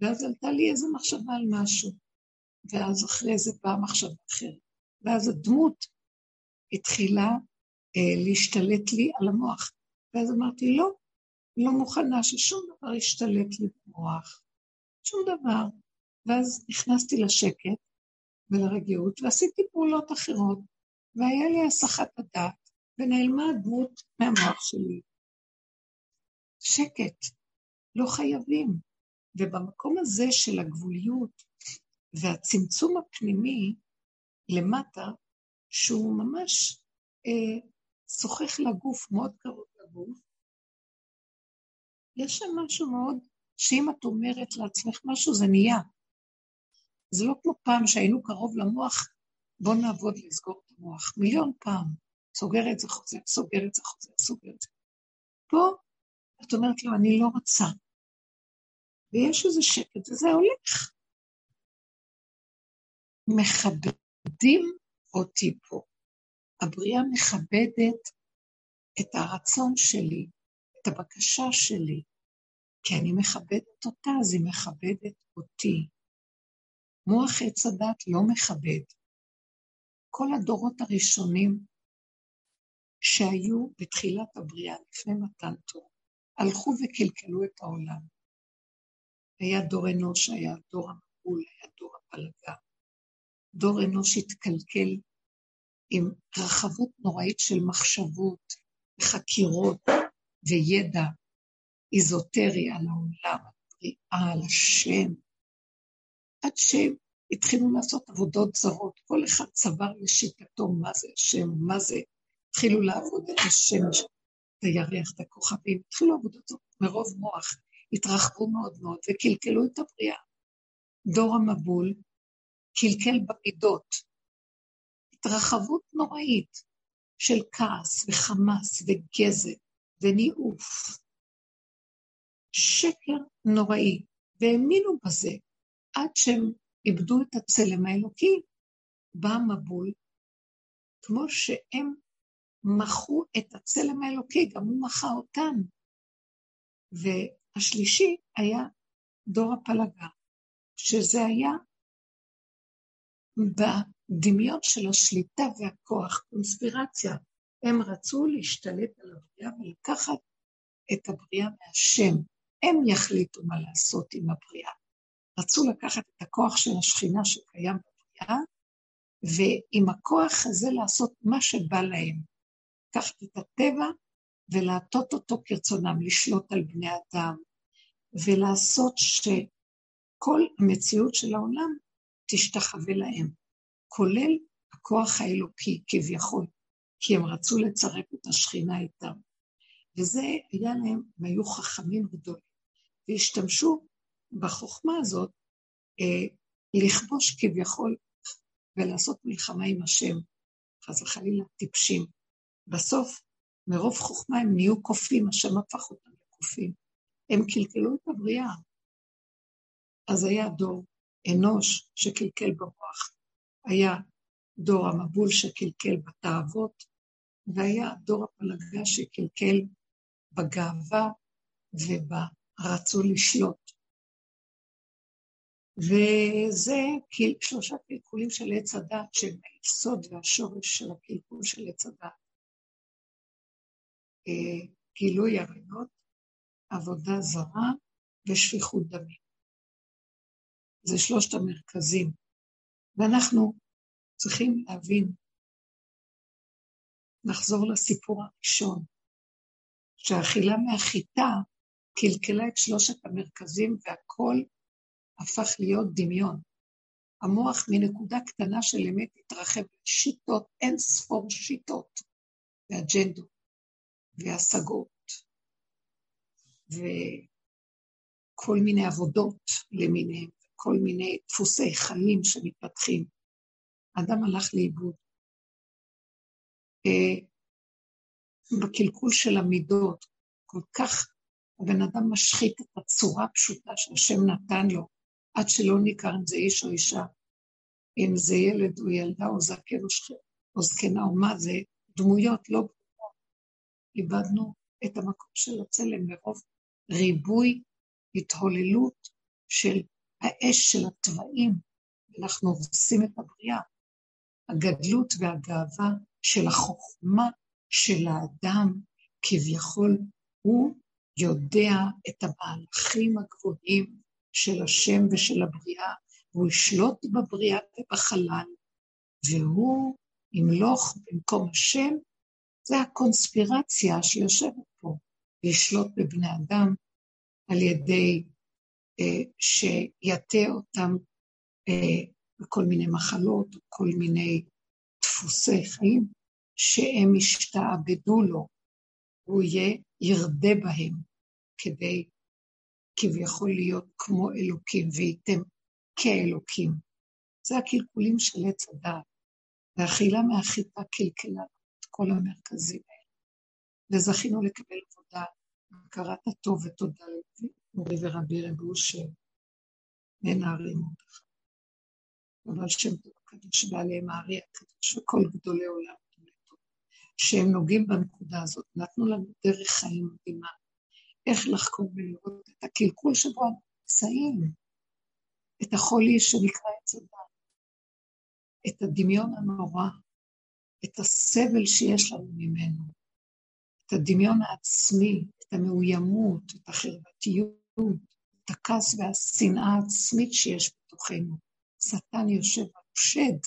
ואז עלתה לי איזו מחשבה על משהו, ואז אחרי זה באה מחשבה אחרת. ואז הדמות התחילה אה, להשתלט לי על המוח. ואז אמרתי, לא, לא מוכנה ששום דבר ישתלט לי במוח, שום דבר. ואז נכנסתי לשקט ולרגיעות, ועשיתי פעולות אחרות, והיה לי הסחת הדעת, ונעלמה הדמות מהמוח שלי. שקט, לא חייבים. ובמקום הזה של הגבוליות והצמצום הפנימי למטה, שהוא ממש אה, שוחח לגוף, מאוד קרוב לגוף, יש שם משהו מאוד, שאם את אומרת לעצמך משהו, זה נהיה. זה לא כמו פעם שהיינו קרוב למוח, בוא נעבוד לסגור את המוח. מיליון פעם. סוגר את זה, חוזר, סוגר את זה, חוזר, סוגר את זה. פה את אומרת לו, אני לא רוצה. ויש איזה שקט, וזה הולך. מכבדים אותי פה. הבריאה מכבדת את הרצון שלי, את הבקשה שלי, כי אני מכבדת אותה, אז היא מכבדת אותי. מוח עץ הדת לא מכבד. כל הדורות הראשונים שהיו בתחילת הבריאה, לפני מתן תורה, הלכו וקלקלו את העולם. היה דור אנוש, היה דור המבול, היה דור הפלגה. דור אנוש התקלקל עם רחבות נוראית של מחשבות, חקירות וידע איזוטרי על העולם, הבריאה, על השם, עד שהתחילו לעשות עבודות זרות, כל אחד צבר לשיטתו מה זה השם, מה זה, התחילו לעבוד את השמש, את הירח, את הכוכבים, התחילו עבודות מרוב מוח, התרחבו מאוד מאוד וקלקלו את הבריאה. דור המבול קלקל במידות, התרחבות נוראית של כעס וחמאס וגזל וניאוף. שקר נוראי, והאמינו בזה עד שהם איבדו את הצלם האלוקי. בא מבול, כמו שהם מחו את הצלם האלוקי, גם הוא מחה אותם. והשלישי היה דור הפלגה, שזה היה בדמיון של השליטה והכוח, קונספירציה. הם רצו להשתלט על הבריאה ולקחת את הבריאה מהשם. הם יחליטו מה לעשות עם הבריאה. רצו לקחת את הכוח של השכינה שקיים בבריאה, ועם הכוח הזה לעשות מה שבא להם. לקחת את הטבע ולהטות אותו כרצונם, לשלוט על בני אדם, ולעשות שכל המציאות של העולם תשתחווה להם, כולל הכוח האלוקי כביכול, כי הם רצו לצרף את השכינה איתם. וזה היה להם, הם היו חכמים גדולים, והשתמשו בחוכמה הזאת אה, לכבוש כביכול ולעשות מלחמה עם השם, חס וחלילה טיפשים. בסוף, מרוב חוכמה הם נהיו קופים, השם הפך אותם לקופים. הם קלקלו את הבריאה. אז היה דור אנוש שקלקל במוח, היה דור המבול שקלקל בתאוות, והיה דור הפלגה שקלקל בגאווה וברצו לשלוט. וזה שלושה קלקולים של עץ הדת, שהם היסוד והשורש של הקלקול של עץ הדת. גילוי עריות, עבודה זרה ושפיכות דמים. זה שלושת המרכזים. ואנחנו צריכים להבין, נחזור לסיפור הראשון, שהאכילה מהחיטה קלקלה את שלושת המרכזים והכל הפך להיות דמיון. המוח מנקודה קטנה של אמת התרחב לשיטות, אין ספור שיטות ואג'נדות והשגות וכל מיני עבודות למיניהם, כל מיני דפוסי חיים שמתפתחים. האדם הלך לאיבוד. אה, בקלקול של המידות, כל כך הבן אדם משחית את הצורה הפשוטה שהשם נתן לו, עד שלא ניכר אם זה איש או אישה, אם זה ילד או ילדה או זקן או, או זקנה או מה זה, דמויות לא. איבדנו את המקום של הצלם מרוב ריבוי התהוללות של האש של התוואים, אנחנו הורסים את הבריאה. הגדלות והגאווה של החוכמה של האדם, כביכול, הוא יודע את המהלכים הגבוהים של השם ושל הבריאה, והוא ישלוט בבריאה ובחלל, והוא ימלוך במקום השם, זה הקונספירציה שיושבת פה, לשלוט בבני אדם על ידי אה, שיטה אותם אה, בכל מיני מחלות, כל מיני דפוסי חיים, שהם ישתעבדו לו, הוא יהיה, ירדה בהם, כדי כביכול להיות כמו אלוקים, וייתם כאלוקים. זה הקלקולים של עץ הדעת. והאכילה מהחיטה קלקלה כל המרכזים האלה. וזכינו לקבל עבודה, הכרת הטוב ותודה למורי ורבי רב אושר, בן הארי מרדכי. אבל שם טוב הקדוש ועליהם הארי הקדוש וכל גדולי עולם שהם נוגעים בנקודה הזאת, נתנו לנו דרך חיים מדהימה, איך לחקור ולראות את הקלקול שבו נמצאים, את החולי שנקרא עץ הדת, את הדמיון הנורא, את הסבל שיש לנו ממנו, את הדמיון העצמי, את המאוימות, את החרבתיות, את הכעס והשנאה העצמית שיש בתוכנו. שטן יושב על שד,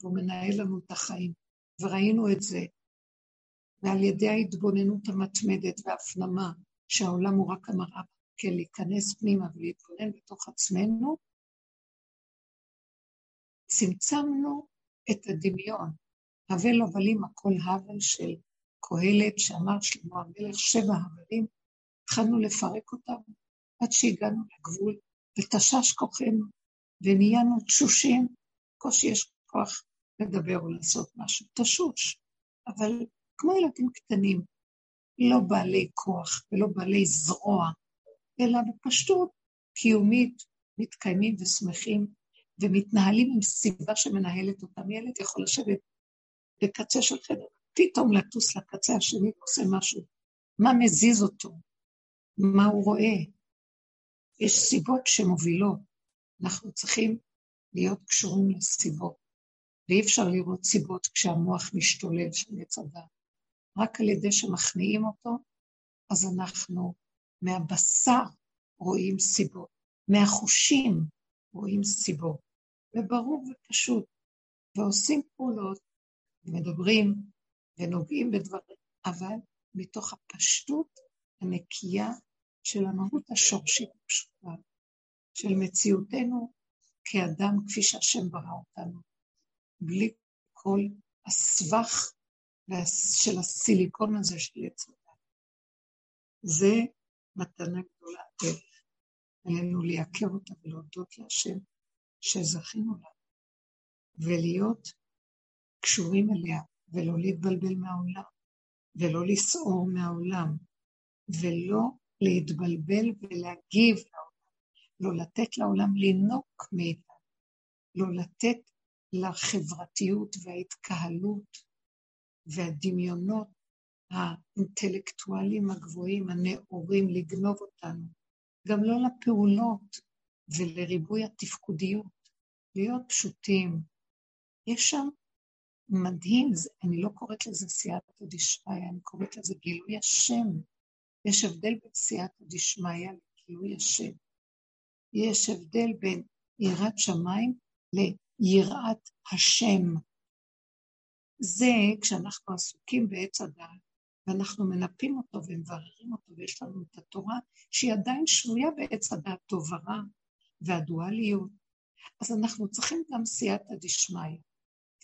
והוא מנהל לנו את החיים. וראינו את זה, ועל ידי ההתבוננות המתמדת וההפנמה שהעולם הוא רק המראה, כן להיכנס פנימה ולהתבונן בתוך עצמנו, צמצמנו את הדמיון. הבל הבלים הכל הבל של קהלת, שאמר שלמה המלך, שבע הבלים, התחלנו לפרק אותם עד שהגענו לגבול, ותשש כוחנו, ונהיינו תשושים, בקושי יש כוח לדבר או לעשות משהו, תשוש, אבל כמו ילדים קטנים, לא בעלי כוח ולא בעלי זרוע, אלא בפשטות קיומית מתקיימים ושמחים ומתנהלים עם סיבה שמנהלת אותם. ילד יכול לשבת בקצה של חדר, פתאום לטוס לקצה השני ועושה משהו. מה מזיז אותו? מה הוא רואה? יש סיבות שמובילות. אנחנו צריכים להיות קשורים לסיבות. ואי אפשר לראות סיבות כשהמוח משתולל של עץ הדת. רק על ידי שמכניעים אותו, אז אנחנו מהבשר רואים סיבות, מהחושים רואים סיבות, וברור ופשוט, ועושים פעולות, ומדברים, ונוגעים בדברים, אבל מתוך הפשטות הנקייה של המהות השורשית הפשוטה, של מציאותנו כאדם כפי שהשם ברא אותנו. בלי כל הסבך של הסיליקון הזה של עץ. זה מתנה גדולה דרך. עלינו לייקר אותה ולהודות להשם שזכינו לה, ולהיות קשורים אליה, ולא להתבלבל מהעולם, ולא לסעור מהעולם, ולא להתבלבל ולהגיב לעולם, לא לתת לעולם לינוק מאיתנו, לא לתת לחברתיות וההתקהלות והדמיונות האינטלקטואליים הגבוהים, הנאורים, לגנוב אותנו. גם לא לפעולות ולריבוי התפקודיות, להיות פשוטים. יש שם מדהים, אני לא קוראת לזה סייעתא דשמיא, אני קוראת לזה גילוי השם. יש הבדל בין סייעתא דשמיא לגילוי השם. יש הבדל בין יראת שמיים ליראת השם. זה כשאנחנו עסוקים בעץ הדעת, ואנחנו מנפים אותו ומבררים אותו, ויש לנו את התורה שהיא עדיין שנויה בעץ הדעת טוב ורע, והדואליות. אז אנחנו צריכים גם סייעתא דשמיא,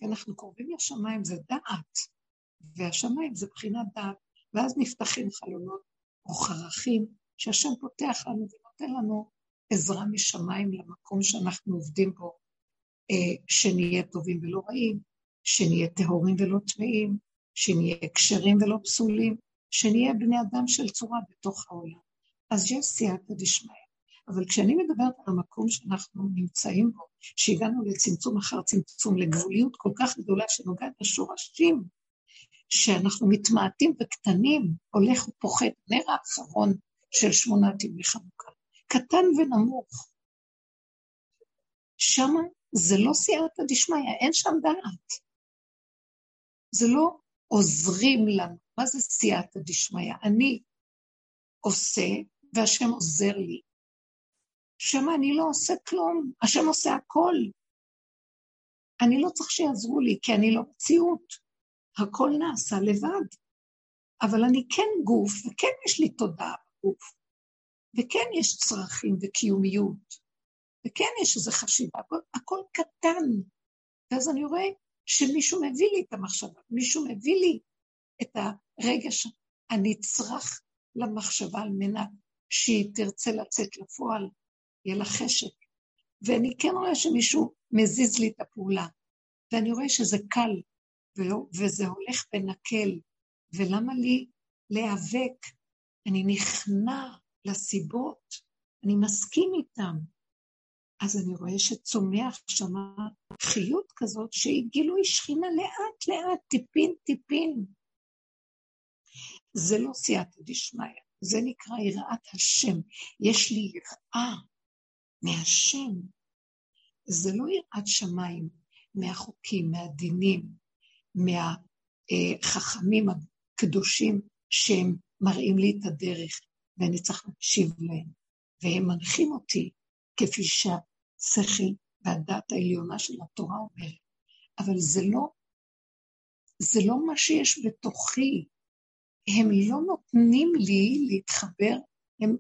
כי אנחנו קרובים לשמיים, זה דעת, והשמיים זה בחינת דעת, ואז נפתחים חלונות או חרכים שהשם פותח לנו ונותן לנו עזרה משמיים למקום שאנחנו עובדים בו, אה, שנהיה טובים ולא רעים, שנהיה טהורים ולא טמאים, שנהיה כשרים ולא פסולים, שנהיה בני אדם של צורה בתוך העולם. אז יש סייעתא דשמיא. אבל כשאני מדברת על המקום שאנחנו נמצאים בו, שהגענו לצמצום אחר צמצום, לגבוליות כל כך גדולה שנוגעת לשורשים, שאנחנו מתמעטים וקטנים, הולך ופוחת, נר האחרון של שמונת ימי חנוכה, קטן ונמוך. שמה זה לא סייעתא דשמיא, אין שם דעת. זה לא עוזרים לנו. מה זה סייעתא דשמיא? אני עושה והשם עוזר לי. שמה אני לא עושה כלום, השם עושה הכל. אני לא צריך שיעזרו לי, כי אני לא מציאות. הכל נעשה לבד. אבל אני כן גוף, וכן יש לי תודעה בגוף, וכן יש צרכים וקיומיות, וכן יש איזו חשיבה, הכל קטן. ואז אני רואה שמישהו מביא לי את המחשבה, מישהו מביא לי את הרגש הנצרך למחשבה על מנת שהיא תרצה לצאת לפועל, יהיה לה חשק. ואני כן רואה שמישהו מזיז לי את הפעולה, ואני רואה שזה קל, וזה הולך ונקל, ולמה לי להיאבק? אני נכנע לסיבות, אני מסכים איתם. אז אני רואה שצומח שם חיות כזאת שהיא גילוי שכינה לאט לאט, טיפין טיפין. זה לא סייעתא דשמיא, זה נקרא יראת השם. יש לי יראה מהשם. זה לא יראת שמיים, מהחוקים, מהדינים, מהחכמים הקדושים שהם מראים לי את הדרך, ואני צריך להקשיב להם, והם מנחים אותי כפי שהשכל והדת העליונה של התורה אומרת. אבל זה לא, זה לא מה שיש בתוכי. הם לא נותנים לי להתחבר הם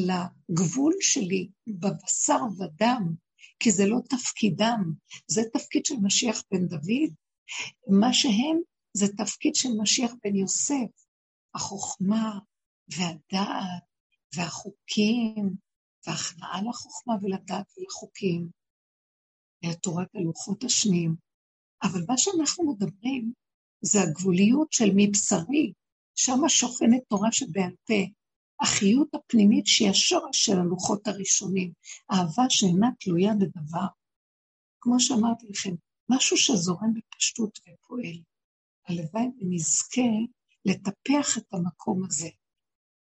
לגבול שלי בבשר ודם, כי זה לא תפקידם, זה תפקיד של משיח בן דוד. מה שהם זה תפקיד של משיח בן יוסף, החוכמה והדעת והחוקים והכנעה לחוכמה ולדעת ולחוקים, לתורת הלוחות השניים. אבל מה שאנחנו מדברים זה הגבוליות של מבשרי, שמה שוכנת תורה שבעל פה, החיות הפנימית שהיא השורש של הלוחות הראשונים, אהבה שאינה תלויה בדבר. כמו שאמרתי לכם, משהו שזורם בפשטות ופועל. הלוואי ונזכה לטפח את המקום הזה.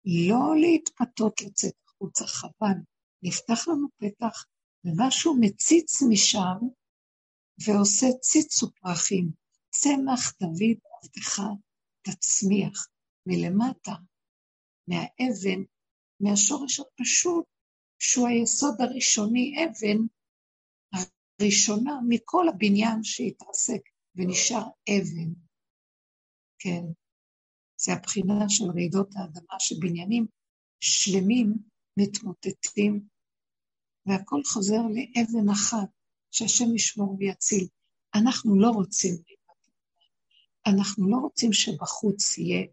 לא להתפתות לצאת החוצה, חבל. נפתח לנו פתח, ומשהו מציץ משם ועושה ציץ ופרחים. צמח דוד עבדך תצמיח מלמטה, מהאבן, מהשורש הפשוט, שהוא היסוד הראשוני, אבן הראשונה מכל הבניין שהתרסק ונשאר אבן. כן, זה הבחינה של רעידות האדמה, שבניינים שלמים מתמוטטים, והכל חוזר לאבן אחת, שהשם ישמור ויציל. אנחנו לא רוצים אנחנו לא רוצים שבחוץ יהיה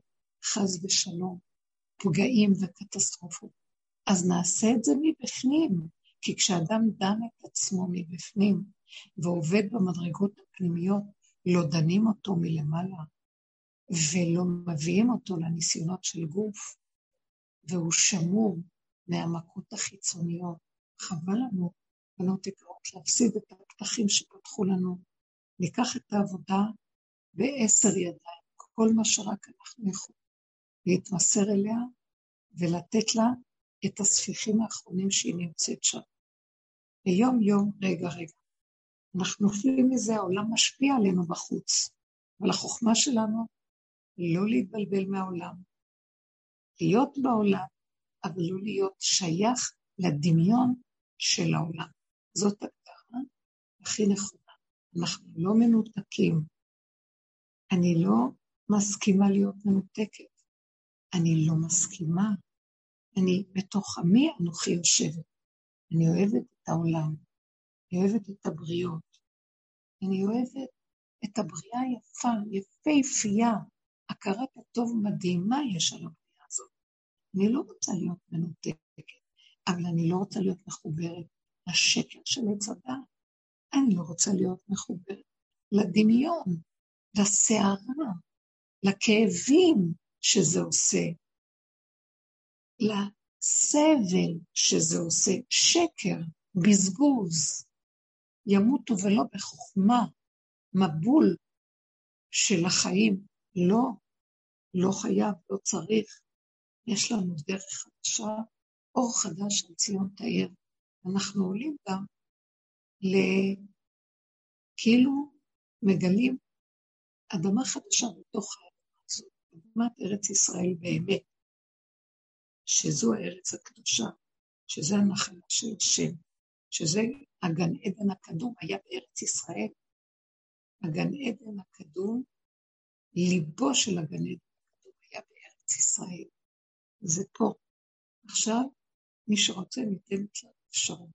חס ושלום, פגעים וקטסטרופות. אז נעשה את זה מבפנים, כי כשאדם דן את עצמו מבפנים ועובד במדרגות הפנימיות, לא דנים אותו מלמעלה ולא מביאים אותו לניסיונות של גוף, והוא שמור מהמכות החיצוניות. חבל לנו, בנות יקרות, להפסיד את הפתחים שפתחו לנו. ניקח את העבודה בעשר ידיים, כל מה שרק אנחנו יכולים, להתמסר אליה ולתת לה את הספיחים האחרונים שהיא נמצאת שם. ויום-יום, רגע, רגע. אנחנו נופלים מזה, העולם משפיע עלינו בחוץ, אבל החוכמה שלנו לא להתבלבל מהעולם, להיות בעולם, אבל לא להיות שייך לדמיון של העולם. זאת הגדרה הכי נכונה. אנחנו לא מנותקים. אני לא מסכימה להיות מנותקת. אני לא מסכימה. אני בתוך עמי אנוכי יושבת. אני אוהבת את העולם, אני אוהבת את הבריות, אני אוהבת את הבריאה היפה, יפהפייה, הכרת הטוב מדהימה יש על הבריאה הזאת. אני לא רוצה להיות מנותקת, אבל אני לא רוצה להיות מחוברת לשקר של עץ הדעת. אני לא רוצה להיות מחוברת לדמיון, לסערה, לכאבים שזה עושה, לסבל שזה עושה, שקר, בזבוז, ימותו ולא בחוכמה, מבול של החיים. לא, לא חייב, לא צריך. יש לנו דרך חדשה, אור חדש על ציון תאיר. אנחנו עולים גם ל... כאילו מגלים אדמה חדשה בתוך אדמת ארץ ישראל באמת, שזו הארץ הקדושה, שזה הנחלה של השם, שזה הגן עדן הקדום היה בארץ ישראל. הגן עדן הקדום, ליבו של הגן עדן הקדום היה בארץ ישראל. זה פה. עכשיו, מי שרוצה ניתן לו אפשרות.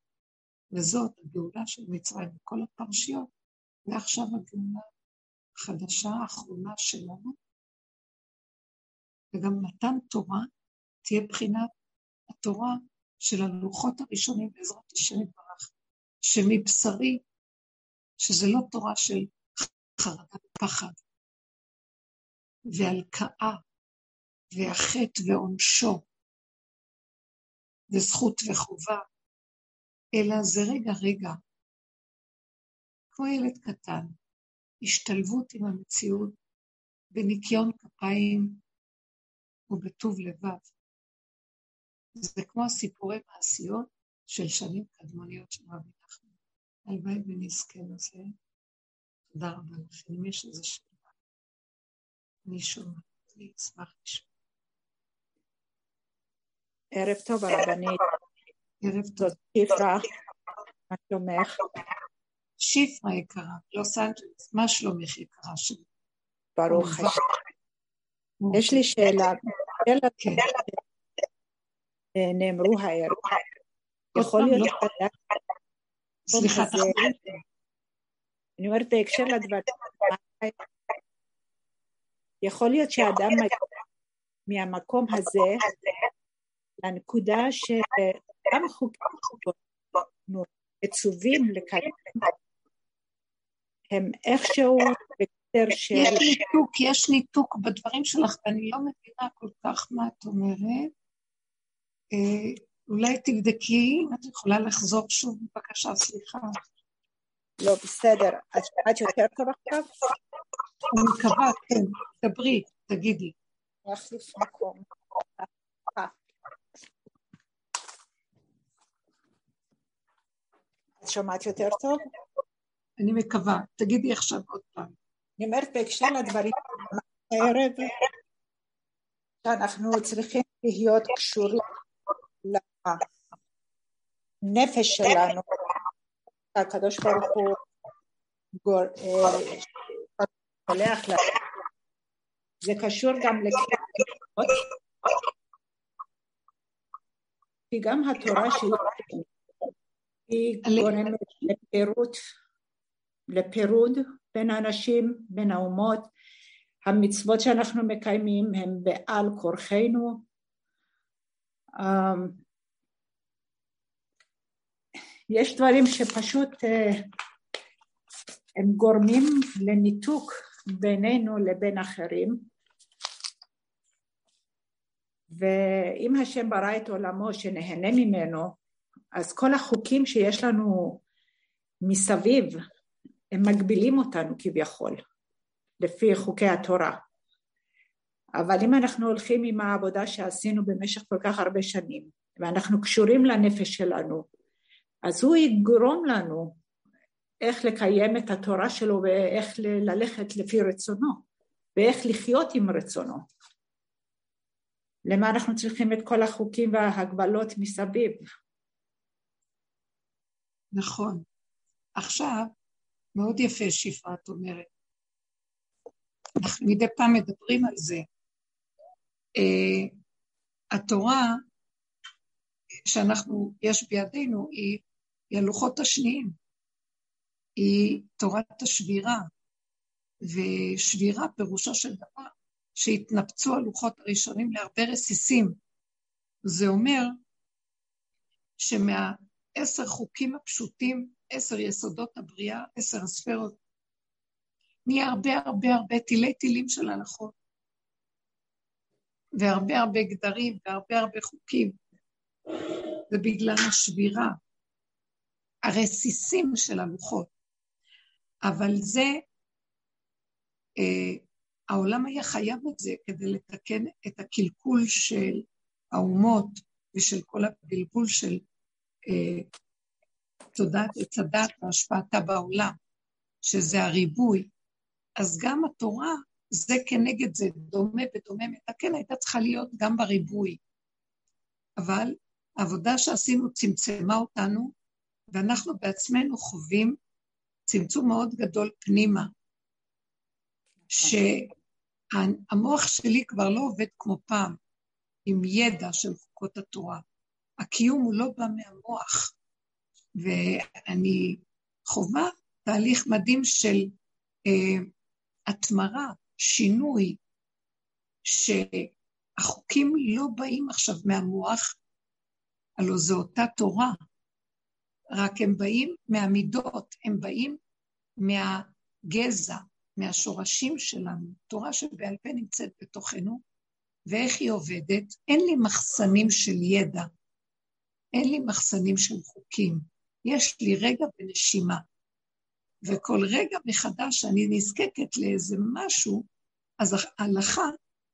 וזאת הגאולה של מצרים בכל הפרשיות, ועכשיו הגאולה החדשה האחרונה שלנו, וגם מתן תורה תהיה בחינת התורה של הלוחות הראשונים בעזרת השם יתברך, שמבשרי, שזה לא תורה של חרדה ופחד, והלקאה, והחטא ועונשו, וזכות וחובה, אלא זה רגע רגע, כמו ילד קטן, השתלבות עם המציאות בניקיון כפיים ובטוב לבב. זה כמו הסיפורי מעשיות של שנים קדמוניות של רבי נחמן. הלוואי ונזכה לזה. תודה רבה לכם. אם יש איזו שאלה, אני שומעת, אני אשמח לשמוע. ערב טוב, הרבנית. ערב טוב. שפרה, מה שלומך? שפרה יקרה, לוס אנג'לס, מה שלומך יקרה שלי? ברוך השם. יש לי שאלה. כן. נאמרו הערב. יכול להיות לא. סליחה, אני אומרת בהקשר לדברים, יכול להיות שאדם מהמקום הזה לנקודה שגם חוקים מצווים לקיים הם איכשהו בקטר של... יש ניתוק, יש ניתוק בדברים שלך, ואני לא מבינה כל כך מה את אומרת. אה, אולי תבדקי, את יכולה לחזור שוב, בבקשה, סליחה. לא, בסדר. את שמעת יותר טוב עכשיו? אני מקווה, כן. דברי, תגידי. להחליף מקום. את שומעת יותר טוב? אני מקווה. תגידי עכשיו עוד פעם. אני אומרת בהקשר לדברים הערב, שאנחנו צריכים להיות קשורים לנפש שלנו, הקדוש ברוך הוא שולח לנו. זה קשור גם לקריאות, כי גם התורה שלי היא גורמת לפירוט, לפירוד בין האנשים, בין האומות. המצוות שאנחנו מקיימים הן בעל כורחנו, אמ, יש דברים שפשוט אה, הם גורמים לניתוק בינינו לבין אחרים ואם השם ברא את עולמו שנהנה ממנו אז כל החוקים שיש לנו מסביב הם מגבילים אותנו כביכול לפי חוקי התורה אבל אם אנחנו הולכים עם העבודה שעשינו במשך כל כך הרבה שנים, ואנחנו קשורים לנפש שלנו, אז הוא יגרום לנו איך לקיים את התורה שלו ואיך ללכת לפי רצונו, ואיך לחיות עם רצונו. למה אנחנו צריכים את כל החוקים וההגבלות מסביב? נכון. עכשיו, מאוד יפה שפרה, את אומרת. אנחנו מדי פעם מדברים על זה. Uh, התורה שאנחנו, יש בידינו, היא, היא הלוחות השניים. היא תורת השבירה, ושבירה פירושו של דבר שהתנפצו הלוחות הראשונים להרבה רסיסים. זה אומר שמהעשר חוקים הפשוטים, עשר יסודות הבריאה, עשר הספרות, נהיה הרבה הרבה הרבה תילי תילים של הלכות, והרבה הרבה גדרים והרבה הרבה חוקים. זה בגלל השבירה, הרסיסים של הלוחות. אבל זה, אה, העולם היה חייב את זה כדי לתקן את הקלקול של האומות ושל כל הבלבול של אה, תודעת עץ הדת והשפעתה בעולם, שזה הריבוי. אז גם התורה, זה כנגד זה, דומה ודומה מתקן, הייתה צריכה להיות גם בריבוי. אבל העבודה שעשינו צמצמה אותנו, ואנחנו בעצמנו חווים צמצום מאוד גדול פנימה, שהמוח שלי כבר לא עובד כמו פעם, עם ידע של חוקות התורה. הקיום הוא לא בא מהמוח, ואני חווה תהליך מדהים של אה, התמרה, שינוי, שהחוקים לא באים עכשיו מהמוח, הלוא זו אותה תורה, רק הם באים מהמידות, הם באים מהגזע, מהשורשים שלנו. תורה שבעל פה נמצאת בתוכנו, ואיך היא עובדת? אין לי מחסנים של ידע, אין לי מחסנים של חוקים, יש לי רגע בנשימה. וכל רגע מחדש שאני נזקקת לאיזה משהו, אז ההלכה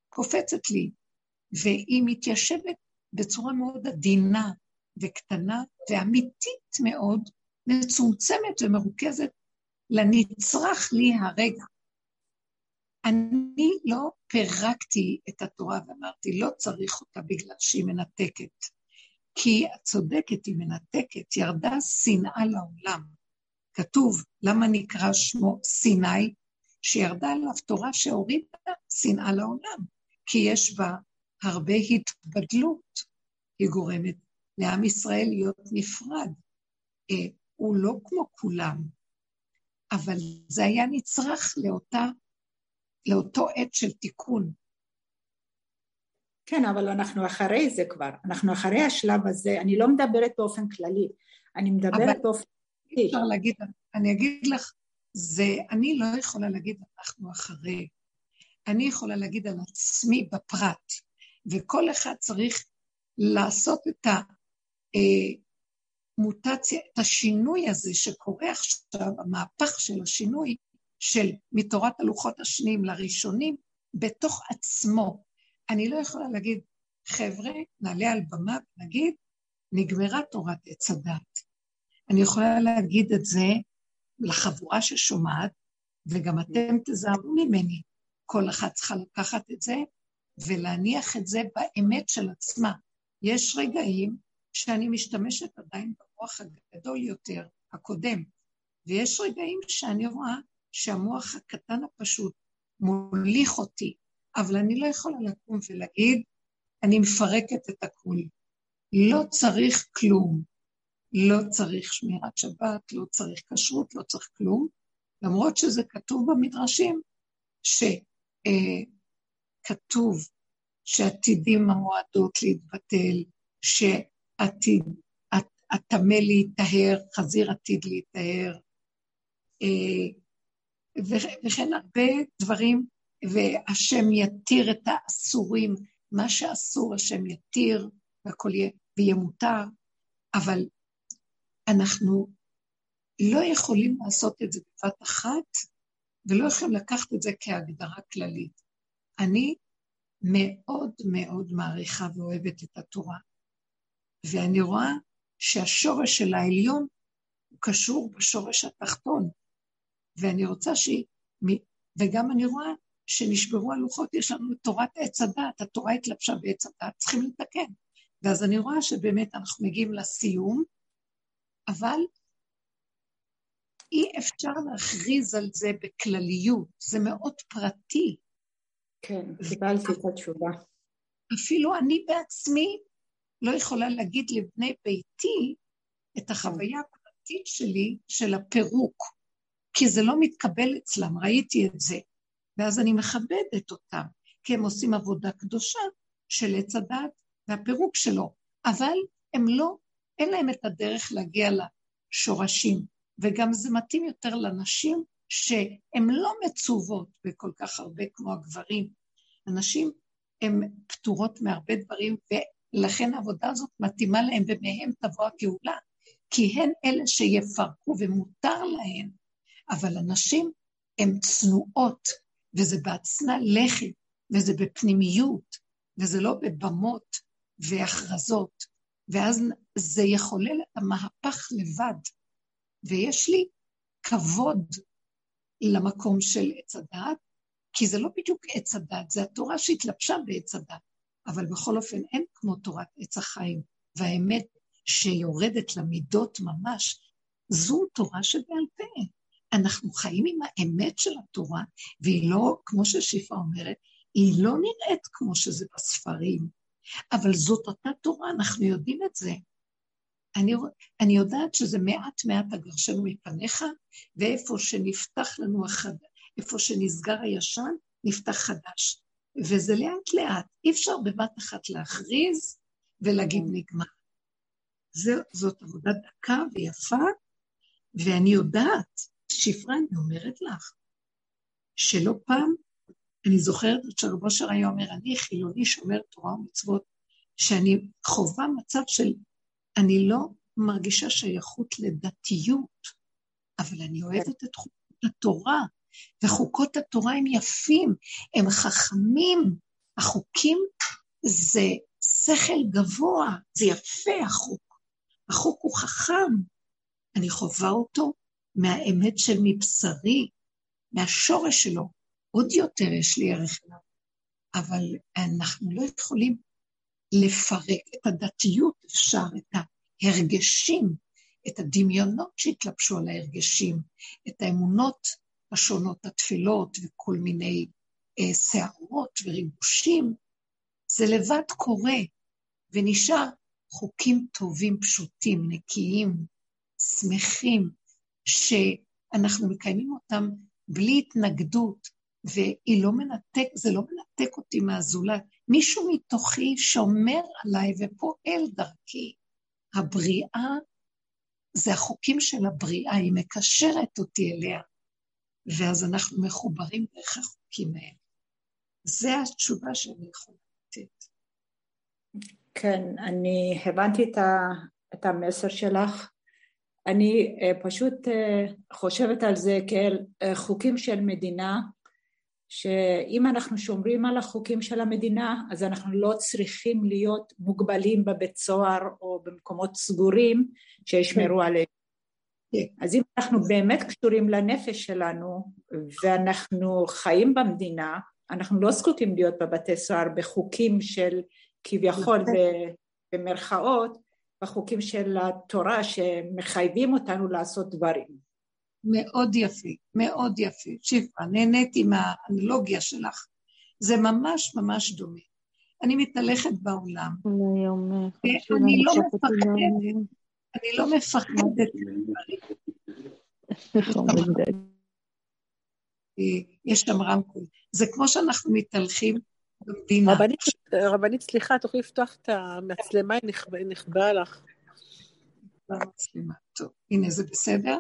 קופצת לי, והיא מתיישבת בצורה מאוד עדינה וקטנה ואמיתית מאוד, מצומצמת ומרוכזת לנצרך לי הרגע. אני לא פירקתי את התורה ואמרתי, לא צריך אותה בגלל שהיא מנתקת. כי את צודקת, היא מנתקת, ירדה שנאה לעולם. כתוב, למה נקרא שמו סיני? שירדה עליו תורה שהורידה שנאה לעולם, כי יש בה הרבה התבדלות. היא גורמת לעם ישראל להיות נפרד. אה, הוא לא כמו כולם, אבל זה היה נצרך לאותה, לאותו עת של תיקון. כן, אבל אנחנו אחרי זה כבר, אנחנו אחרי השלב הזה, אני לא מדברת באופן כללי, אני מדברת אבל באופן... אי אפשר להגיד, אני אגיד לך, זה, אני לא יכולה להגיד אנחנו אחרי, אני יכולה להגיד על עצמי בפרט, וכל אחד צריך לעשות את המוטציה, את השינוי הזה שקורה עכשיו, המהפך של השינוי של מתורת הלוחות השניים לראשונים, בתוך עצמו. אני לא יכולה להגיד, חבר'ה, נעלה על במה ונגיד, נגמרה תורת עץ הדת. אני יכולה להגיד את זה לחבורה ששומעת, וגם אתם תזהרו ממני. כל אחת צריכה לקחת את זה ולהניח את זה באמת של עצמה. יש רגעים שאני משתמשת עדיין במוח הגדול יותר, הקודם, ויש רגעים שאני רואה שהמוח הקטן הפשוט מוליך אותי, אבל אני לא יכולה לקום ולהגיד, אני מפרקת את הכול. לא צריך כלום. לא צריך שמירת שבת, לא צריך כשרות, לא צריך כלום, למרות שזה כתוב במדרשים, שכתוב אה, שעתידים המועדות להתבטל, שעתיד, הטמא להיטהר, חזיר עתיד להיטהר, אה, וכן הרבה דברים, והשם יתיר את האסורים, מה שאסור השם יתיר, והכל יהיה, ויהיה מותר, אבל אנחנו לא יכולים לעשות את זה בבת אחת, ולא יכולים לקחת את זה כהגדרה כללית. אני מאוד מאוד מעריכה ואוהבת את התורה, ואני רואה שהשורש של העליון הוא קשור בשורש התחתון, ואני רוצה ש... וגם אני רואה שנשברו הלוחות, יש לנו את תורת עץ הדת, התורה התלבשה בעץ הדת, צריכים לתקן. ואז אני רואה שבאמת אנחנו מגיעים לסיום, אבל אי אפשר להכריז על זה בכלליות, זה מאוד פרטי. כן, קיבלתי את התשובה. אפילו אני בעצמי לא יכולה להגיד לבני ביתי את החוויה הפרטית שלי של הפירוק, כי זה לא מתקבל אצלם, ראיתי את זה. ואז אני מכבדת אותם, כי הם עושים עבודה קדושה של עץ הדת והפירוק שלו, אבל הם לא, אין להם את הדרך להגיע לשורשים, וגם זה מתאים יותר לנשים שהן לא מצוות בכל כך הרבה כמו הגברים. הנשים הן פטורות מהרבה דברים, ולכן העבודה הזאת מתאימה להן, ומהן תבוא הגאולה, כי הן אלה שיפרקו ומותר להן, אבל הנשים הן צנועות, וזה בעצנה לחי, וזה בפנימיות, וזה לא בבמות והכרזות, ואז זה יחולל את המהפך לבד. ויש לי כבוד למקום של עץ הדעת, כי זה לא בדיוק עץ הדעת, זה התורה שהתלבשה בעץ הדעת, אבל בכל אופן אין כמו תורת עץ החיים, והאמת שיורדת למידות ממש, זו תורה שבעל פה. אנחנו חיים עם האמת של התורה, והיא לא, כמו ששיפה אומרת, היא לא נראית כמו שזה בספרים, אבל זאת אותה תורה, אנחנו יודעים את זה. אני, אני יודעת שזה מעט מעט אגרשנו מפניך, ואיפה שנפתח לנו החד... איפה שנסגר הישן, נפתח חדש. וזה לאט לאט, אי אפשר בבת אחת להכריז ולהגיד נגמר. זה, זאת עבודה דקה ויפה, ואני יודעת, שפרה, אני אומרת לך, שלא פעם, אני זוכרת שרבו אושר היה אומר, אני חילוני שומר תורה ומצוות, שאני חווה מצב של אני לא מרגישה שייכות לדתיות, אבל אני אוהבת את חוקות התורה, וחוקות התורה הם יפים, הם חכמים. החוקים זה שכל גבוה, זה יפה החוק. החוק הוא חכם. אני חווה אותו מהאמת של מבשרי, מהשורש שלו. עוד יותר יש לי ערך אליו. אבל אנחנו לא יכולים לפרק את הדתיות, אפשר, את ההרגשים, את הדמיונות שהתלבשו על ההרגשים, את האמונות השונות, התפילות וכל מיני אה, וריגושים, זה לבד קורה, ונשאר חוקים טובים, פשוטים, נקיים, שמחים, שאנחנו מקיימים אותם בלי התנגדות, והיא לא מנתק, זה לא מנתק אותי מהזולת. מישהו מתוכי שומר עליי ופועל דרכי. הבריאה, זה החוקים של הבריאה, היא מקשרת אותי אליה, ואז אנחנו מחוברים דרך החוקים האלה. זה התשובה שאני יכולה לתת. כן, אני הבנתי את, ה, את המסר שלך. אני uh, פשוט uh, חושבת על זה כאל uh, חוקים של מדינה שאם אנחנו שומרים על החוקים של המדינה, אז אנחנו לא צריכים להיות מוגבלים בבית סוהר או במקומות סגורים שישמרו כן. עליהם. כן. אז אם אנחנו באמת קשורים לנפש שלנו ואנחנו חיים במדינה, אנחנו לא זקוקים להיות בבתי סוהר בחוקים של כביכול נכון. במרכאות, בחוקים של התורה שמחייבים אותנו לעשות דברים. מאוד יפי, מאוד יפי. שפרה, נהניתי מהאנלוגיה שלך. זה ממש ממש דומה. אני מתהלכת בעולם. אני לא מפחדת, אני לא מפחדת. יש שם רמקול. זה כמו שאנחנו מתהלכים במדינה. רבנית, סליחה, תוכלי לפתוח את המצלמה, היא נכבה לך. טוב, הנה זה בסדר?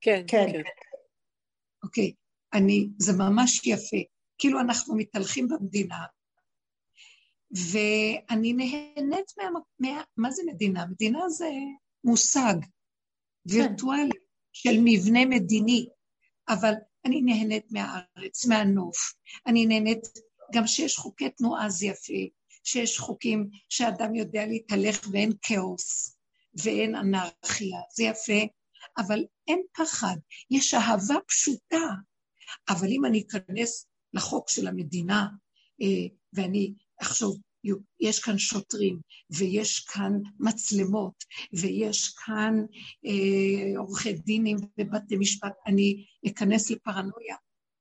כן, כן. כן. אוקיי, אני, זה ממש יפה. כאילו אנחנו מתהלכים במדינה, ואני נהנית מה... מה... מה זה מדינה? מדינה זה מושג וירטואלי כן. של מבנה מדיני, אבל אני נהנית מהארץ, מהנוף, אני נהנית גם שיש חוקי תנועה זה יפה, שיש חוקים שאדם יודע להתהלך ואין כאוס ואין אנרכיה, זה יפה, אבל אין פחד, יש אהבה פשוטה. אבל אם אני אכנס לחוק של המדינה, אה, ואני אחשוב, יש כאן שוטרים, ויש כאן מצלמות, ויש כאן אה, עורכי דינים ובתי משפט, אני אכנס לפרנויה.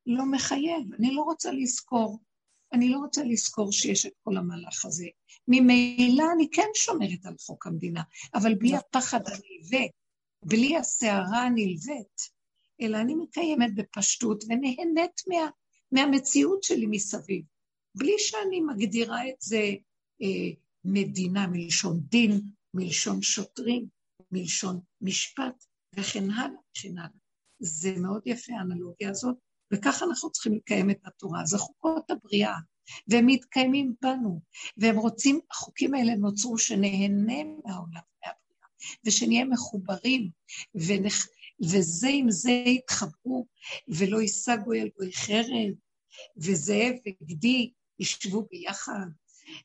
לא מחייב, אני לא רוצה לזכור. אני לא רוצה לזכור שיש את כל המהלך הזה. ממילא אני כן שומרת על חוק המדינה, אבל בלי הפחד הנלווה, בלי הסערה הנלווית, אלא אני מקיימת בפשטות ונהנית מה, מהמציאות שלי מסביב. בלי שאני מגדירה את זה אה, מדינה מלשון דין, מלשון שוטרים, מלשון משפט, וכן הלאה וכן הלאה. זה מאוד יפה האנלוגיה הזאת, וככה אנחנו צריכים לקיים את התורה. זה חוקות הבריאה, והם מתקיימים בנו, והם רוצים, החוקים האלה נוצרו שנהנה מהעולם מהבריאה, ושנהיה מחוברים, ונח, וזה עם זה יתחברו, ולא יישגו אל גוי חרב, וזאב וגדי ישבו ביחד,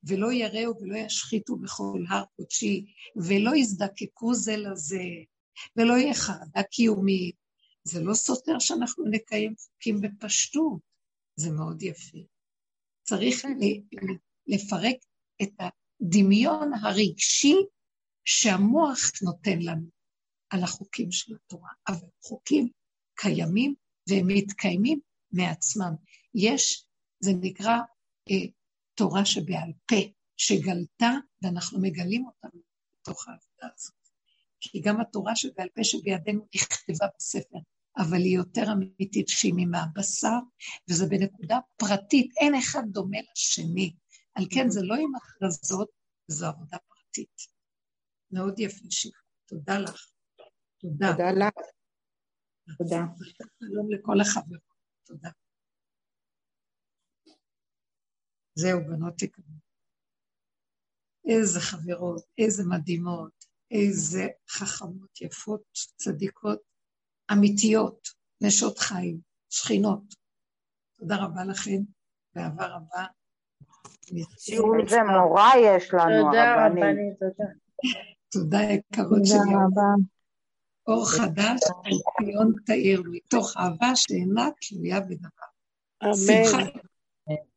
ולא יראו ולא ישחיתו בכל הר קודשי, ולא יזדקקו זה לזה, ולא יהיה חרדה קיומית. זה לא סותר שאנחנו נקיים חוקים בפשטות, זה מאוד יפה. צריך כן. לפרק את הדמיון הרגשי שהמוח נותן לנו על החוקים של התורה, אבל חוקים קיימים והם מתקיימים מעצמם. יש, זה נקרא אה, תורה שבעל פה, שגלתה, ואנחנו מגלים אותה בתוך העבודה הזאת. כי גם התורה שבעל פה שבידינו נכתבה בספר, אבל היא יותר אמיתית שהיא מהבשר, וזה בנקודה פרטית, אין אחד דומה לשני. על כן זה לא עם הכרזות, זו עבודה פרטית. מאוד יפה, שיחה. תודה לך. תודה. תודה לך. תודה. שלום לכל החברים. תודה. זהו, בנות יקרות. איזה חברות, איזה מדהימות, איזה חכמות, יפות, צדיקות, אמיתיות, נשות חיים, שכינות. תודה רבה לכם, באהבה רבה. איזה מורה יש לנו, תודה רבנית, תודה. תודה יקרות שלי. תודה רבה. אור חדש ציון תאיר, מתוך אהבה שאינה תלויה בדבר. אמן.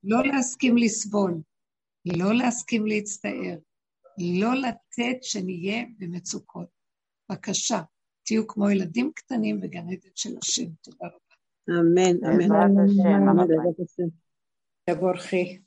לא להסכים לסבול, לא להסכים להצטער, לא לתת שנהיה במצוקות. בבקשה, תהיו כמו ילדים קטנים בגן עדן של השם. תודה רבה. אמן, אמן. בעזרת השם. תבורכי.